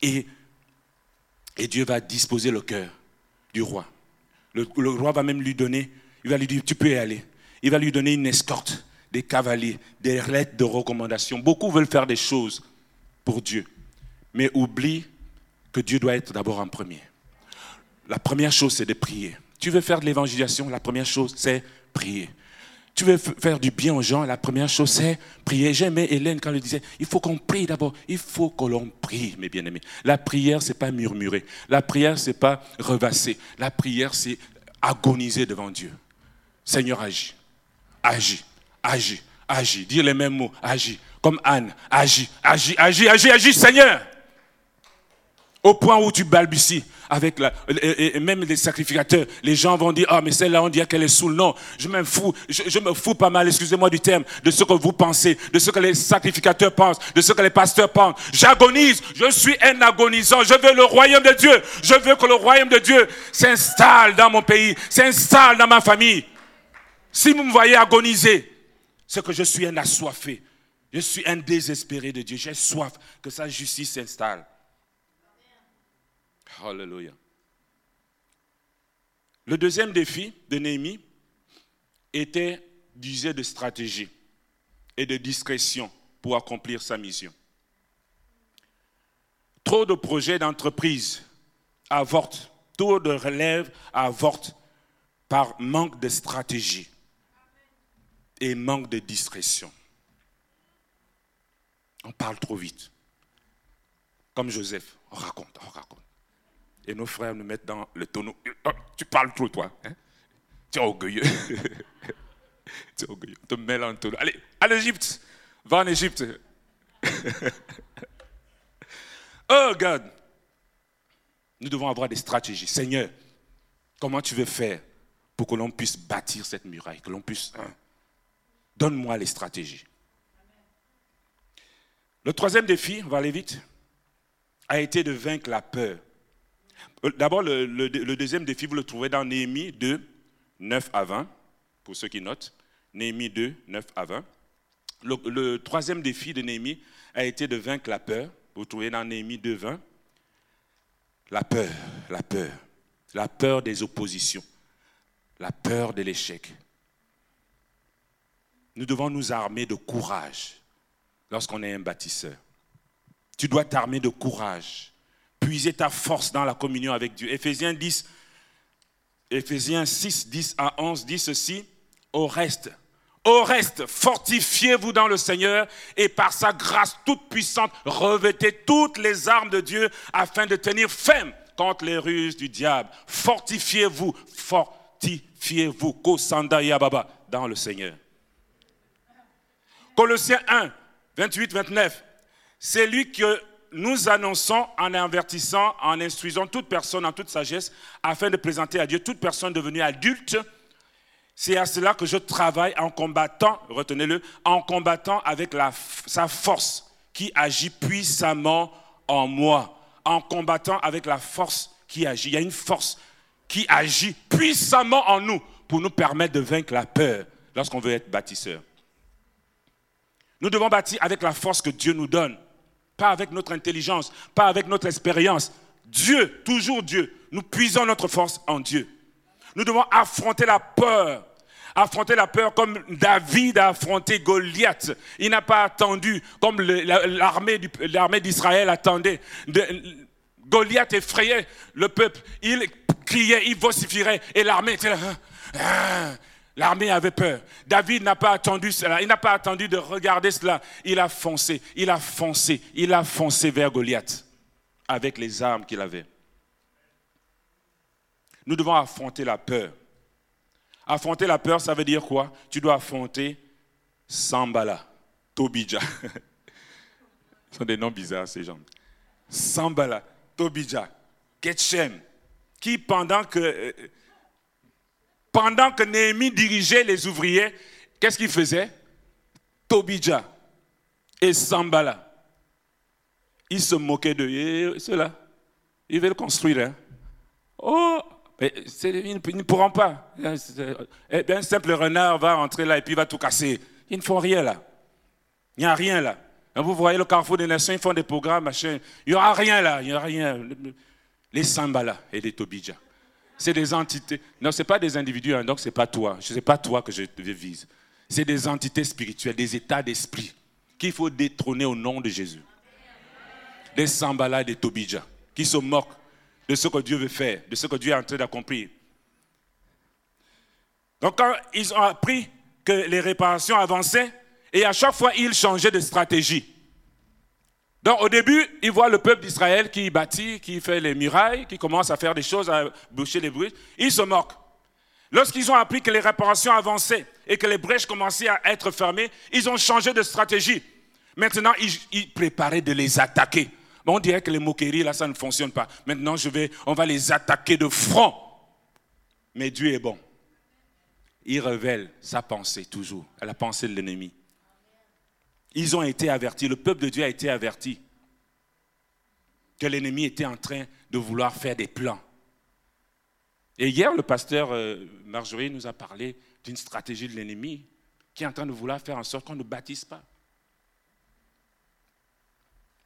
Et, et Dieu va disposer le cœur du roi. Le, le, roi va même lui donner, il va lui dire, tu peux y aller. Il va lui donner une escorte, des cavaliers, des lettres de recommandation. Beaucoup veulent faire des choses pour Dieu, mais oublient que Dieu doit être d'abord en premier. La première chose, c'est de prier. Tu veux faire de l'évangélisation, la première chose, c'est prier. Tu veux faire du bien aux gens, la première chose, c'est prier. J'aimais Hélène quand elle disait, il faut qu'on prie d'abord. Il faut que l'on prie, mes bien-aimés. La prière, c'est pas murmurer. La prière, c'est pas revasser. La prière, c'est agoniser devant Dieu. Seigneur, agis. Agis. Agis. Agis. Dire les mêmes mots. Agis. Comme Anne. Agis. Agis. Agis. Agis. Agis, Seigneur. Au point où tu balbuties avec la, et, même les sacrificateurs, les gens vont dire, ah, mais celle-là, on dirait qu'elle est sous le. Je m'en fous, je, me fous pas mal, excusez-moi du terme, de ce que vous pensez, de ce que les sacrificateurs pensent, de ce que les pasteurs pensent. J'agonise, je suis un agonisant, je veux le royaume de Dieu. Je veux que le royaume de Dieu s'installe dans mon pays, s'installe dans ma famille. Si vous me voyez agoniser, c'est que je suis un assoiffé. Je suis un désespéré de Dieu. J'ai soif que sa justice s'installe. Alléluia. Le deuxième défi de Néhémie était d'user de stratégie et de discrétion pour accomplir sa mission. Trop de projets d'entreprise avortent, trop de relèves avortent par manque de stratégie et manque de discrétion. On parle trop vite. Comme Joseph, on raconte, on raconte. Et nos frères nous mettent dans le tonneau. Oh, tu parles trop, toi. Hein? Tu es orgueilleux. tu es orgueilleux. On te met dans le tonneau. Allez, à l'Égypte. Va en Égypte. oh, God. Nous devons avoir des stratégies. Seigneur, comment tu veux faire pour que l'on puisse bâtir cette muraille, que l'on puisse... Hein? Donne-moi les stratégies. Le troisième défi, on va aller vite, a été de vaincre la peur. Euh, d'abord, le, deuxième défi, vous le trouvez dans Néhémie 2, 9 à 20, pour ceux qui notent. Néhémie 2, 9 à 20. Le, troisième défi de Néhémie a été de vaincre la peur. Vous trouvez dans Néhémie 2, 20. La peur, la peur. La peur des oppositions. La peur de l'échec. Nous devons nous armer de courage lorsqu'on est un bâtisseur. Tu dois t'armer de courage puiser ta force dans la communion avec Dieu. Éphésiens 10, Éphésiens 6, 10 à 11 dit ceci, au reste, au reste, fortifiez-vous dans le Seigneur et par sa grâce toute puissante, revêtez toutes les armes de Dieu afin de tenir ferme contre les ruses du diable. Fortifiez-vous, fortifiez-vous, Baba, dans le Seigneur. Colossiens 1, 28, 29. C'est lui que nous annonçons en avertissant, en instruisant toute personne en toute sagesse, afin de présenter à Dieu toute personne devenue adulte C'est à cela que je travaille en combattant, retenez-le, en combattant avec la, sa force qui agit puissamment en moi. En combattant avec la force qui agit. Il y a une force qui agit puissamment en nous pour nous permettre de vaincre la peur lorsqu'on veut être bâtisseur. Nous devons bâtir avec la force que Dieu nous donne, pas avec notre intelligence, pas avec notre expérience. Dieu, toujours Dieu. Nous puisons notre force en Dieu. Nous devons affronter la peur. Affronter la peur comme David a affronté Goliath. Il n'a pas attendu comme l'armée d'Israël attendait. Goliath effrayait le peuple. Il criait, il vocifierait et l'armée était là. Hein, hein. L'armée avait peur. David n'a pas attendu cela. Il n'a pas attendu de regarder cela. Il a foncé, il a foncé, il a foncé vers Goliath avec les armes qu'il avait. Nous devons affronter la peur. Affronter la peur, ça veut dire quoi? Tu dois affronter Sambala, Tobija. Ce sont des noms bizarres, ces gens. Sambala, Tobija, Ketchem, qui pendant que, euh, pendant que Néhémie dirigeait les ouvriers, qu'est-ce qu'il faisait? Tobija et Sambala. Ils se moquaient de ceux-là. Ils veulent construire. Hein. Oh, ils ne pourront pas. Eh un simple renard va rentrer là et puis va tout casser. Ils ne font rien là. Il n'y a rien là. Vous voyez le Carrefour des Nations, ils font des programmes, machin. Il n'y aura rien là. Il n'y aura rien. Les Sambala et les Tobidja. C'est des entités. Non, ce pas des individus, hein, donc ce n'est pas toi. Ce n'est pas toi que je vise. C'est des entités spirituelles, des états d'esprit qu'il faut détrôner au nom de Jésus. Des Sambala des Tobidja qui se moquent de ce que Dieu veut faire, de ce que Dieu est en train d'accomplir. Donc quand ils ont appris que les réparations avançaient, et à chaque fois ils changeaient de stratégie. Donc au début, ils voient le peuple d'Israël qui bâtit, qui fait les murailles, qui commence à faire des choses, à boucher les bruits. Ils se moquent. Lorsqu'ils ont appris que les réparations avançaient et que les brèches commençaient à être fermées, ils ont changé de stratégie. Maintenant, ils, ils préparaient de les attaquer on dirait que les moqueries, là, ça ne fonctionne pas. Maintenant, je vais, on va les attaquer de front. Mais Dieu est bon. Il révèle sa pensée toujours, la pensée de l'ennemi. Ils ont été avertis, le peuple de Dieu a été averti que l'ennemi était en train de vouloir faire des plans. Et hier, le pasteur euh, Marjorie nous a parlé d'une stratégie de l'ennemi qui est en train de vouloir faire en sorte qu'on ne bâtisse pas.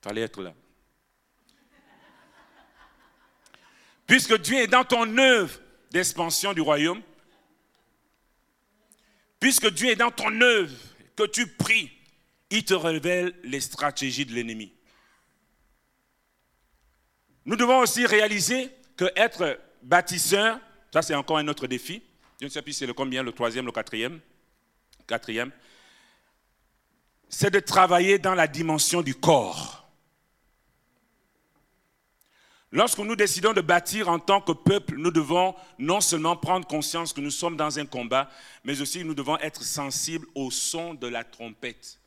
Il fallait être là. Puisque Dieu est dans ton œuvre d'expansion du royaume, puisque Dieu est dans ton œuvre, que tu pries, il te révèle les stratégies de l'ennemi. Nous devons aussi réaliser que être bâtisseur, ça c'est encore un autre défi. Je ne sais plus c'est le combien, le troisième, le quatrième. Quatrième. C'est de travailler dans la dimension du corps. Lorsque nous décidons de bâtir en tant que peuple, nous devons non seulement prendre conscience que nous sommes dans un combat, mais aussi nous devons être sensibles au son de la trompette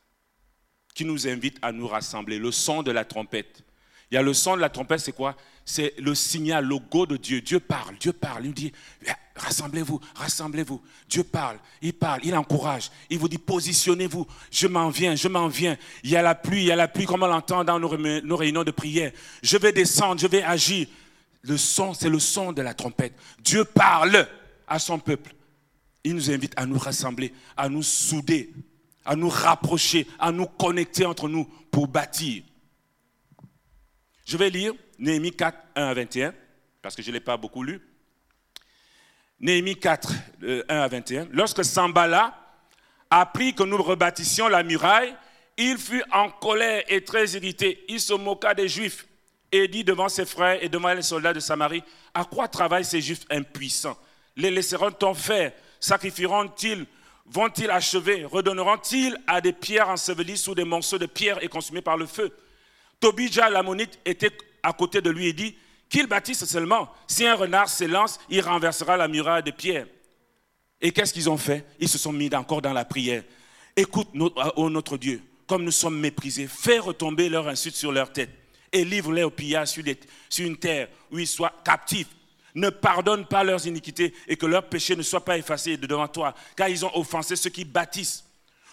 qui nous invite à nous rassembler. Le son de la trompette. Il y a le son de la trompette, c'est quoi? C'est le signal, le go de Dieu. Dieu parle, Dieu parle. Il dit, rassemblez-vous, rassemblez-vous. Dieu parle, il parle, il encourage. Il vous dit, positionnez-vous. Je m'en viens, je m'en viens. Il y a la pluie, il y a la pluie, comme on l'entend dans nos réunions de prière. Je vais descendre, je vais agir. Le son, c'est le son de la trompette. Dieu parle à son peuple. Il nous invite à nous rassembler, à nous souder, à nous rapprocher, à nous connecter entre nous pour bâtir. Je vais lire Néhémie 4, 1 à 21, parce que je ne l'ai pas beaucoup lu. Néhémie 4, 1 euh, à 21. Lorsque Sambala apprit que nous rebâtissions la muraille, il fut en colère et très irrité. Il se moqua des Juifs et dit devant ses frères et devant les soldats de Samarie, à quoi travaillent ces Juifs impuissants? Les laisseront-on faire? Sacrifieront-ils Vont-ils achever? Redonneront-ils à des pierres ensevelies sous des morceaux de pierre et consumées par le feu? Tobija l'ammonite était à côté de lui et dit, qu'il bâtisse seulement. Si un renard s'élance, il renversera la muraille de pierre. Et qu'est-ce qu'ils ont fait? Ils se sont mis encore dans la prière. Écoute, notre, oh notre Dieu, comme nous sommes méprisés, fais retomber leur insulte sur leur tête et livre-les au pillage sur, une terre où ils soient captifs. Ne pardonne pas leurs iniquités et que leurs péchés ne soient pas effacés de devant toi, car ils ont offensé ceux qui bâtissent.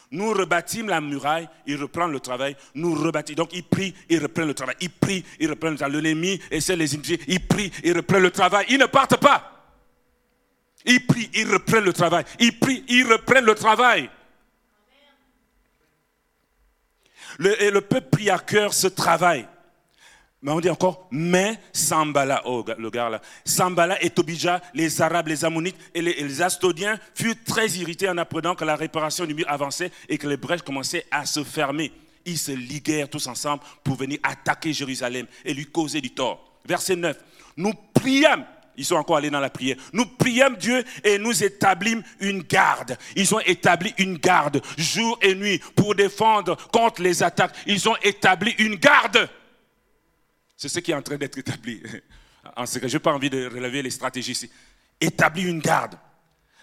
Nous rebâtîmes la muraille, il reprend le travail, nous rebâtissons. Donc il prie, il reprend le travail, il prie, il reprend le travail. L'ennemi essaie les iniquités, il prie, il reprend le travail. Ils ne partent pas. Il prie, il reprend le travail. Il prie, il reprend le travail. Et le peuple prie à cœur ce travail. Mais on dit encore, mais Sambala, oh le gars là, Sambala et Tobija, les Arabes, les Ammonites et les, Astodiens furent très irrités en apprenant que la réparation du mur avançait et que les brèches commençaient à se fermer. Ils se liguèrent tous ensemble pour venir attaquer Jérusalem et lui causer du tort. Verset 9. Nous priâmes ils sont encore allés dans la prière. Nous priâmes Dieu et nous établîmes une garde. Ils ont établi une garde jour et nuit pour défendre contre les attaques. Ils ont établi une garde. C'est ce qui est en train d'être établi. En je n'ai pas envie de relever les stratégies ici. Établi une garde.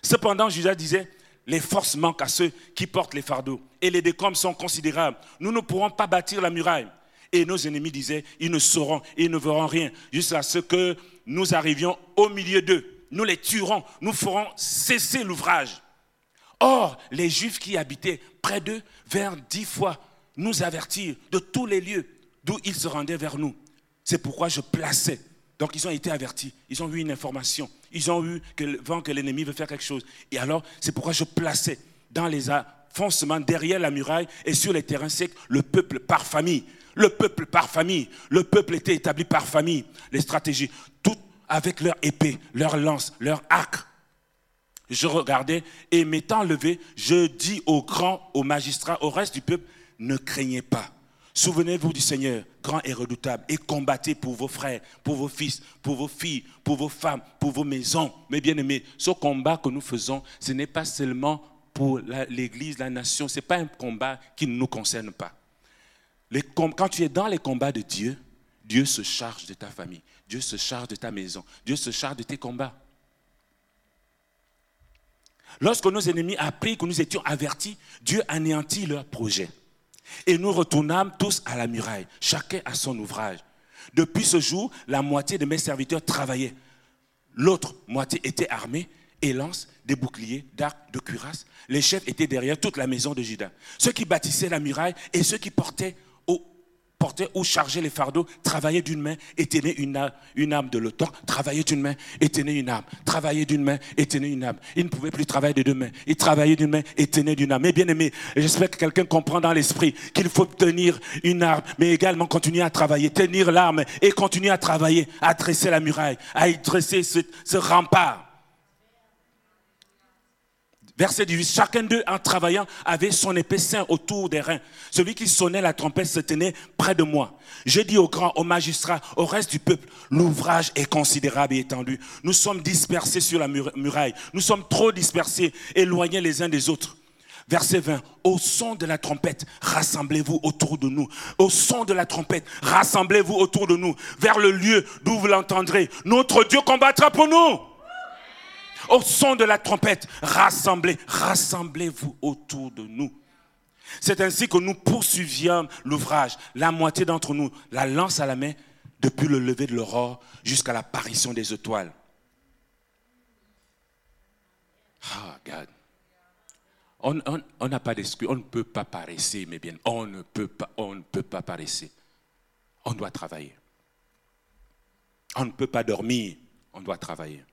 Cependant, Judas disait, les forces manquent à ceux qui portent les fardeaux et les décombres sont considérables. Nous ne pourrons pas bâtir la muraille. Et nos ennemis disaient, ils ne sauront, ils ne verront rien, jusqu'à ce que nous arrivions au milieu d'eux. Nous les tuerons, nous ferons cesser l'ouvrage. Or, les Juifs qui habitaient près d'eux vers dix fois nous avertirent de tous les lieux d'où ils se rendaient vers nous. C'est pourquoi je plaçais. Donc ils ont été avertis, ils ont eu une information, ils ont eu que le vent que l'ennemi veut faire quelque chose. Et alors, c'est pourquoi je plaçais dans les affoncements derrière la muraille et sur les terrains secs le peuple par famille. Le peuple par famille. Le peuple était établi par famille. Les stratégies, toutes avec leur épée, leur lance, leur arc. Je regardais et m'étant levé, je dis aux grands, aux magistrats, au reste du peuple, ne craignez pas. Souvenez-vous du Seigneur, grand et redoutable, et combattez pour vos frères, pour vos fils, pour vos filles, pour vos femmes, pour vos maisons. Mes bien-aimés, ce combat que nous faisons, ce n'est pas seulement pour l'Église, la nation, ce n'est pas un combat qui ne nous concerne pas. quand tu es dans les combats de Dieu, Dieu se charge de ta famille, Dieu se charge de ta maison, Dieu se charge de tes combats. Lorsque nos ennemis apprirent que nous étions avertis, Dieu anéantit leurs projets. Et nous retournâmes tous à la muraille, chacun à son ouvrage. Depuis ce jour, la moitié de mes serviteurs travaillaient. L'autre moitié était armée et lance des boucliers, d'arcs, de cuirasses. Les chefs étaient derrière toute la maison de Judas. Ceux qui bâtissaient la muraille et ceux qui portaient porter ou charger les fardeaux, travailler d'une main et tenir une, une arme de l'OTAN, travailler d'une main et tenir une arme, travailler d'une main et tenir une arme. Il ne pouvait plus travailler de deux mains, il travaillait d'une main et tenir d'une arme. Mais bien aimé, j'espère que quelqu'un comprend dans l'esprit qu'il faut tenir une arme, mais également continuer à travailler, tenir l'arme et continuer à travailler, à dresser la muraille, à y dresser ce rempart. Verset 18. Chacun d'eux, en travaillant, avait son épée autour des reins. Celui qui sonnait la trompette se tenait près de moi. Je dis aux grands, aux magistrats, au reste du peuple, l'ouvrage est considérable et étendu. Nous sommes dispersés sur la muraille. Nous sommes trop dispersés, éloignés les uns des autres. Verset 20. Au son de la trompette, rassemblez-vous autour de nous. Au son de la trompette, rassemblez-vous autour de nous. Vers le lieu d'où vous l'entendrez. Notre Dieu combattra pour nous au son de la trompette, rassemblez, rassemblez-vous autour de nous. C'est ainsi que nous poursuivions l'ouvrage, la moitié d'entre nous, la lance à la main, depuis le lever de l'aurore jusqu'à l'apparition des étoiles. Ah, God. On n'a pas d'excuse, on ne peut pas paresser, mais bien, on ne peut pas, on ne peut pas paresser. On doit travailler. On ne peut pas dormir, on doit travailler.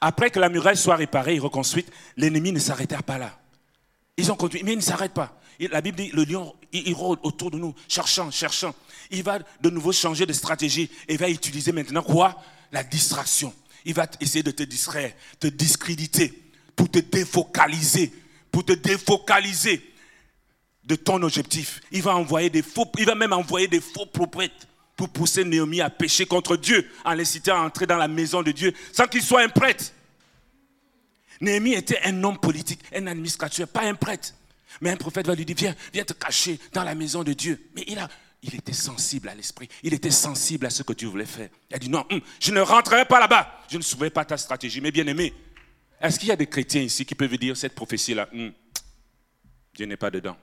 Après que la muraille soit réparée et reconstruite, l'ennemi ne s'arrêta pas là. Ils ont continué, mais il ne s'arrête pas. La Bible dit, le lion, il, rôde autour de nous, cherchant, cherchant. Il va de nouveau changer de stratégie et va utiliser maintenant quoi? La distraction. Il va essayer de te distraire, te discréditer, pour te défocaliser, pour te défocaliser de ton objectif. Il va envoyer des faux, il va même envoyer des faux prophètes pour pousser Néhémie à pécher contre Dieu en l'incitant à entrer dans la maison de Dieu sans qu'il soit un prêtre. Néhémie était un homme politique, un administrateur, pas un prêtre. Mais un prophète va lui dire, viens, viens te cacher dans la maison de Dieu. Mais il, a, il était sensible à l'esprit, il était sensible à ce que Dieu voulait faire. Il a dit, non, hum, je ne rentrerai pas là-bas. Je ne souviens pas ta stratégie, mais bien aimé. Est-ce qu'il y a des chrétiens ici qui peuvent dire cette prophétie-là? Hum, Dieu n'est pas dedans.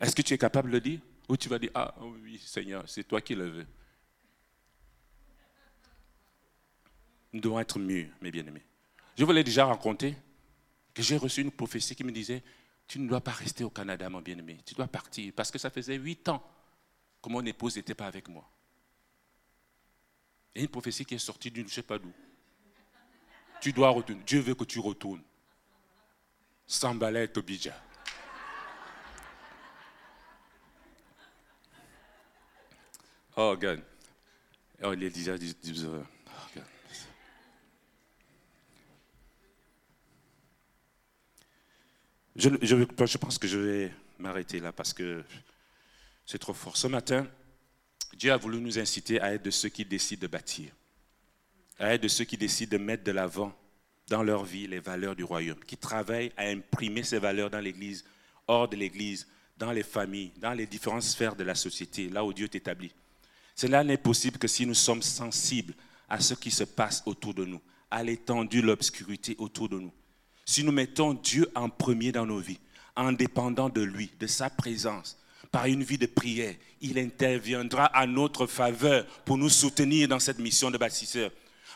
Est-ce que tu es capable de le dire? Ou tu vas dire, ah oui Seigneur, c'est toi qui le veux. Nous devons être mûrs, mes bien-aimés. Je vous l'ai déjà raconté, que j'ai reçu une prophétie qui me disait, tu ne dois pas rester au Canada, mon bien-aimé, tu dois partir, parce que ça faisait huit ans que mon épouse n'était pas avec moi. Et une prophétie qui est sortie d'une je ne sais pas d'où. Tu dois retourner. Dieu veut que tu retournes. Sambalé Tobija. Oh, God. Oh, il est déjà 10 heures. Je, je, pense que je vais m'arrêter là parce que c'est trop fort. Ce matin, Dieu a voulu nous inciter à être de ceux qui décident de bâtir, à être de ceux qui décident de mettre de l'avant dans leur vie les valeurs du royaume, qui travaillent à imprimer ces valeurs dans l'Église, hors de l'Église, dans les familles, dans les différentes sphères de la société, là où Dieu est établi. Cela n'est possible que si nous sommes sensibles à ce qui se passe autour de nous, à l'étendue, l'obscurité autour de nous. Si nous mettons Dieu en premier dans nos vies, en dépendant de lui, de sa présence, par une vie de prière, il interviendra à notre faveur pour nous soutenir dans cette mission de bâtisseur.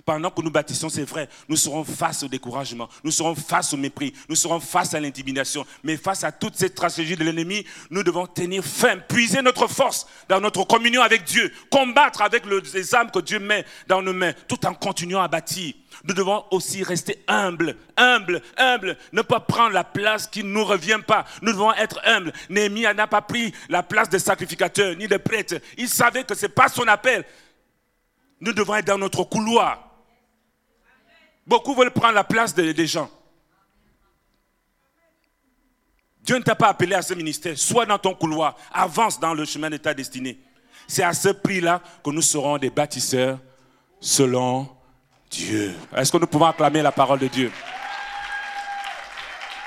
Pendant que nous bâtissons, c'est vrai, nous serons face au découragement, nous serons face au mépris, nous serons face à l'intimidation. Mais face à toutes ces stratégies de l'ennemi, nous devons tenir ferme, puiser notre force dans notre communion avec Dieu, combattre avec les âmes que Dieu met dans nos mains, tout en continuant à bâtir. Nous devons aussi rester humbles, humbles, humbles, ne pas prendre la place qui ne nous revient pas. Nous devons être humbles. Néhémie n'a pas pris la place de sacrificateur ni de prêtre. Il savait que ce n'est pas son appel. Nous devons être dans notre couloir. Beaucoup veulent prendre la place des, gens. Dieu ne t'a pas appelé à ce ministère. Sois dans ton couloir. Avance dans le chemin de ta destinée. C'est à ce prix-là que nous serons des bâtisseurs selon Dieu. Est-ce que nous pouvons acclamer la parole de Dieu?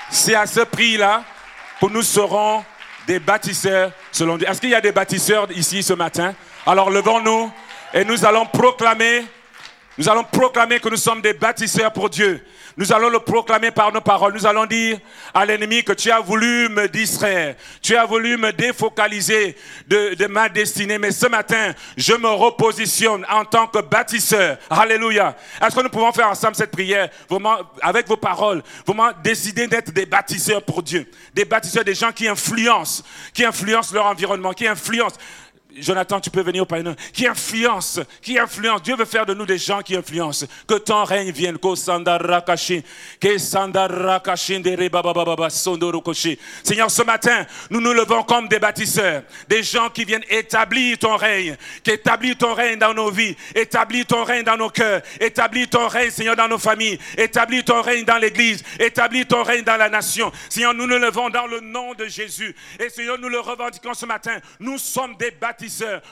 C'est à ce prix-là que nous serons des bâtisseurs selon Dieu. Est-ce qu'il y a des bâtisseurs ici ce matin? Alors levons-nous et nous allons proclamer nous allons proclamer que nous sommes des bâtisseurs pour Dieu. Nous allons le proclamer par nos paroles. Nous allons dire à l'ennemi que tu as voulu me distraire. Tu as voulu me défocaliser de, ma destinée. Mais ce matin, je me repositionne en tant que bâtisseur. Alléluia. Est-ce que nous pouvons faire ensemble cette prière? Vraiment avec vos paroles? Vraiment décider d'être des bâtisseurs pour Dieu. Des bâtisseurs, des gens qui influencent, qui influencent leur environnement, qui influencent. Jonathan, tu peux venir au Père qui influence, qui influence. Dieu veut faire de nous des gens qui influencent. Que ton règne vienne. Seigneur, ce matin, nous nous levons comme des bâtisseurs, des gens qui viennent établir ton règne, qui établissent ton règne dans nos vies, établir ton règne dans nos cœurs, établir ton règne, Seigneur, dans nos familles, établir ton règne dans l'église, établir ton règne dans la nation. Seigneur, nous nous levons dans le nom de Jésus. Et Seigneur, nous le revendiquons ce matin. Nous sommes des bâtisseurs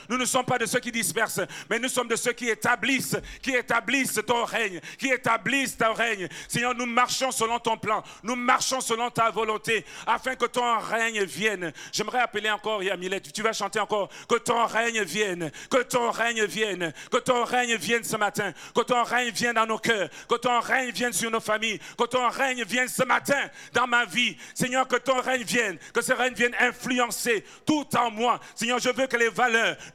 nous ne sommes pas de ceux qui dispersent, mais nous sommes de ceux qui établissent, qui établissent ton règne, qui établissent ton règne. Seigneur, nous marchons selon ton plan, nous marchons selon ta volonté, afin que ton règne vienne. J'aimerais appeler encore Yamilette, tu vas chanter encore, que ton règne vienne, que ton règne vienne, que ton règne vienne ce matin, que ton règne vienne dans nos cœurs, que ton règne vienne sur nos familles, que ton règne vienne ce matin dans ma vie. Seigneur, que ton règne vienne, que ce règne vienne influencer tout en moi. Seigneur, je veux que les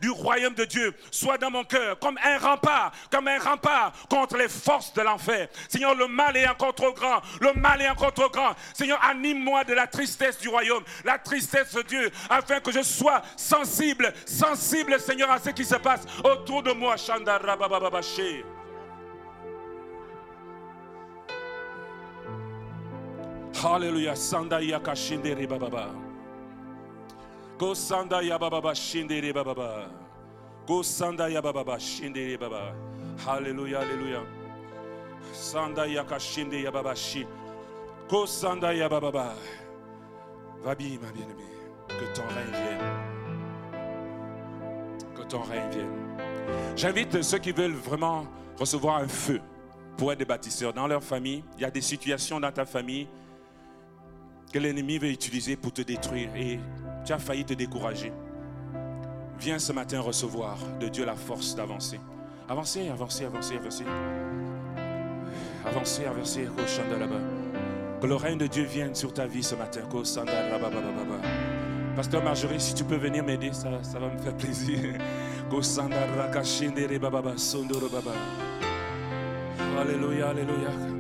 du royaume de Dieu soit dans mon cœur comme un rempart, comme un rempart contre les forces de l'enfer. Seigneur, le mal est encore trop grand, le mal est encore trop grand. Seigneur, anime-moi de la tristesse du royaume, la tristesse de Dieu, afin que je sois sensible, sensible, Seigneur, à ce qui se passe autour de moi. Hallelujah. Sanda baba. Gosanda yababa shindere baba. Gosanda yababa shindere baba. Hallelujah, hallelujah. Sanda yakashinde yababa shi. Gosanda yababa. Va bien, ma bien-aimée. Que ton règne vienne. Que ton règne vienne. J'invite ceux qui veulent vraiment recevoir un feu pour être des bâtisseurs dans leur famille. Il y a des situations dans ta famille que l'ennemi veut utiliser pour te détruire. Et tu as failli te décourager. Viens ce matin recevoir de Dieu la force d'avancer. Avancez, avancez, avancez, avancez. Avancez, avancez. Que le règne de Dieu vienne sur ta vie ce matin. Pasteur Marjorie, si tu peux venir m'aider, ça, ça va me faire plaisir. Alléluia, Alléluia.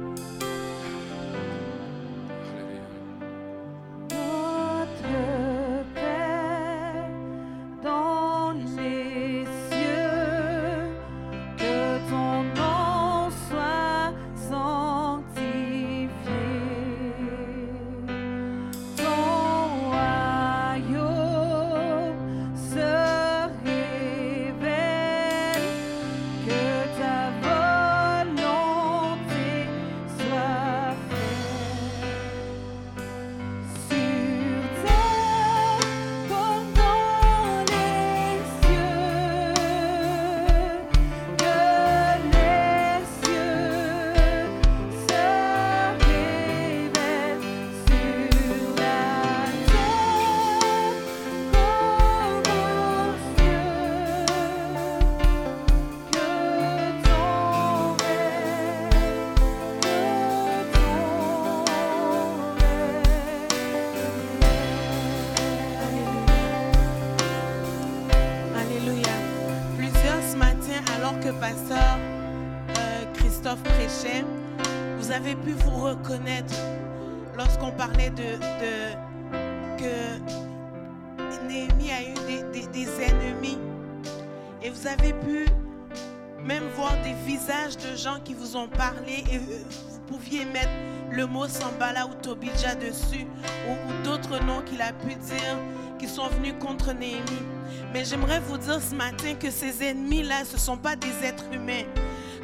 Qui vous ont parlé et euh, vous pouviez mettre le mot Sambala ou Tobidja dessus ou, ou d'autres noms qu'il a pu dire qui sont venus contre Néhémie. Mais j'aimerais vous dire ce matin que ces ennemis-là, ce ne sont pas des êtres humains.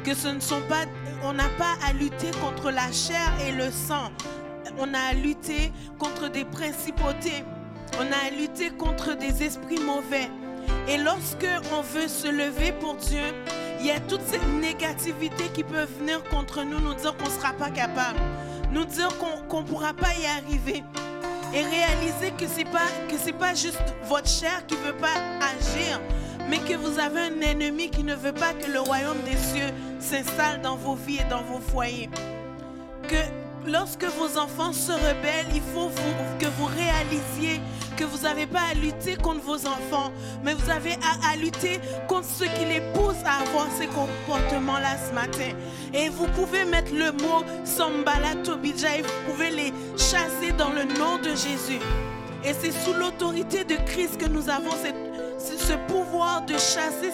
Que ce ne sont pas, on n'a pas à lutter contre la chair et le sang. On a à lutter contre des principautés. On a à lutter contre des esprits mauvais. Et lorsque on veut se lever pour Dieu, il y a toute cette négativité qui peut venir contre nous, nous dire qu'on ne sera pas capable, nous dire qu'on ne pourra pas y arriver. Et réaliser que ce n'est pas, pas juste votre chair qui ne veut pas agir, mais que vous avez un ennemi qui ne veut pas que le royaume des cieux s'installe dans vos vies et dans vos foyers lorsque vos enfants se rebellent, il faut que vous réalisiez que vous n'avez pas à lutter contre vos enfants, mais vous avez à, lutter contre ceux qui les poussent à avoir ces comportements-là ce matin. Et vous pouvez mettre le mot Sambala Tobidja et vous pouvez les chasser dans le nom de Jésus. Et c'est sous l'autorité de Christ que nous avons ce pouvoir de chasser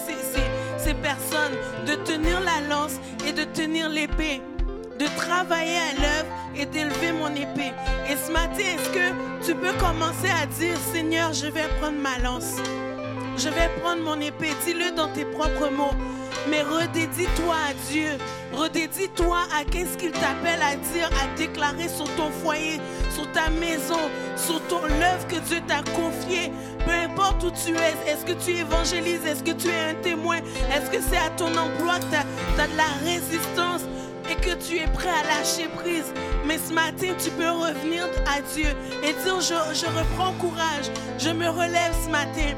ces personnes, de tenir la lance et de tenir l'épée de travailler à l'œuvre et d'élever mon épée. Et ce matin, est-ce que tu peux commencer à dire, Seigneur, je vais prendre ma lance. Je vais prendre mon épée. Dis-le dans tes propres mots. Mais redédie-toi à Dieu. Redédie-toi à qu'est-ce qu'il t'appelle à dire, à déclarer sur ton foyer, sur ta maison, sur ton l'œuvre que Dieu t'a confiée. Peu importe où tu es, est-ce que tu évangélises, est-ce que tu es un témoin, est-ce que c'est à ton emploi que tu as, de la résistance? Et que tu es prêt à lâcher prise. Mais ce matin, tu peux revenir à Dieu et dire, je, je reprends courage, je me relève ce matin.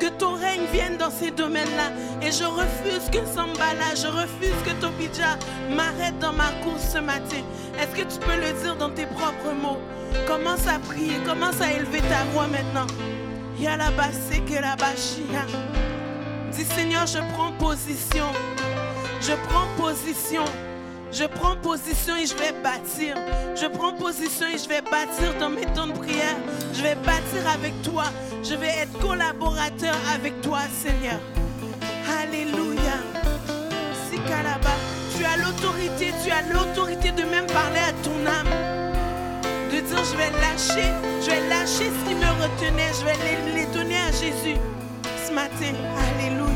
Que ton règne vienne dans ces domaines-là. Et je refuse que Sambala, je refuse que Tobidja m'arrête dans ma course ce matin. Est-ce que tu peux le dire dans tes propres mots? Commence à prier, commence à élever ta voix maintenant. Dis Seigneur, je prends position. Je prends position. Je prends position et je vais bâtir. Je prends position et je vais bâtir dans mes temps de prière. Je vais bâtir avec toi. Je vais être collaborateur avec toi, Seigneur. Alléluia. Sikalaba. Tu as l'autorité, tu as l'autorité de même parler à ton âme. De dire je vais lâcher, je vais lâcher ce qui me retenait, je vais les, donner à Jésus ce matin. Alléluia.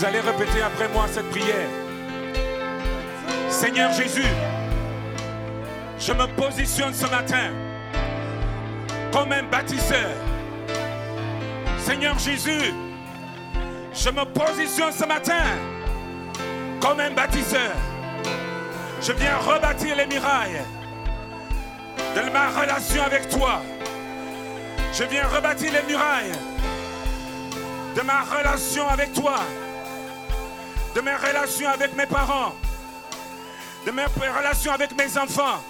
Vous allez répéter après moi cette prière. Seigneur Jésus, je me positionne ce matin comme un bâtisseur. Seigneur Jésus, je me positionne ce matin comme un bâtisseur. Je viens rebâtir les murailles de ma relation avec toi. Je viens rebâtir les murailles de ma relation avec toi, de mes relations avec mes parents, de mes relations avec mes enfants,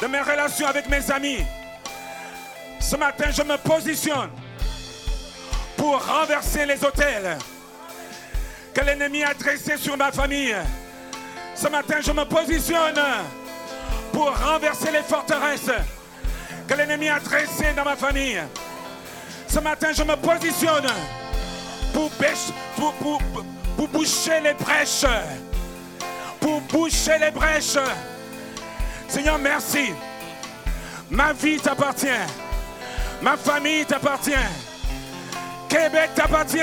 de mes relations avec mes amis. Ce matin, je me positionne pour renverser les hôtels que l'ennemi a dressés sur ma famille. Ce matin, je me positionne pour renverser les forteresses que l'ennemi a dressées dans ma famille. Ce matin, je me positionne pour, pour, pour- pour boucher les brèches. Pour boucher les brèches. Seigneur, merci. Ma vie t'appartient. Ma famille t'appartient. Québec t'appartient.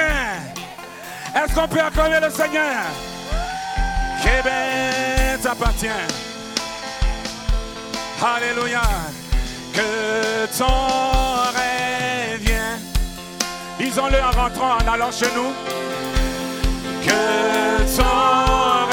Est-ce qu'on peut acclamer le Seigneur? Québec t'appartient. Alléluia. Que ton règne vienne. Disons-le en rentrant, en allant chez nous. Get ton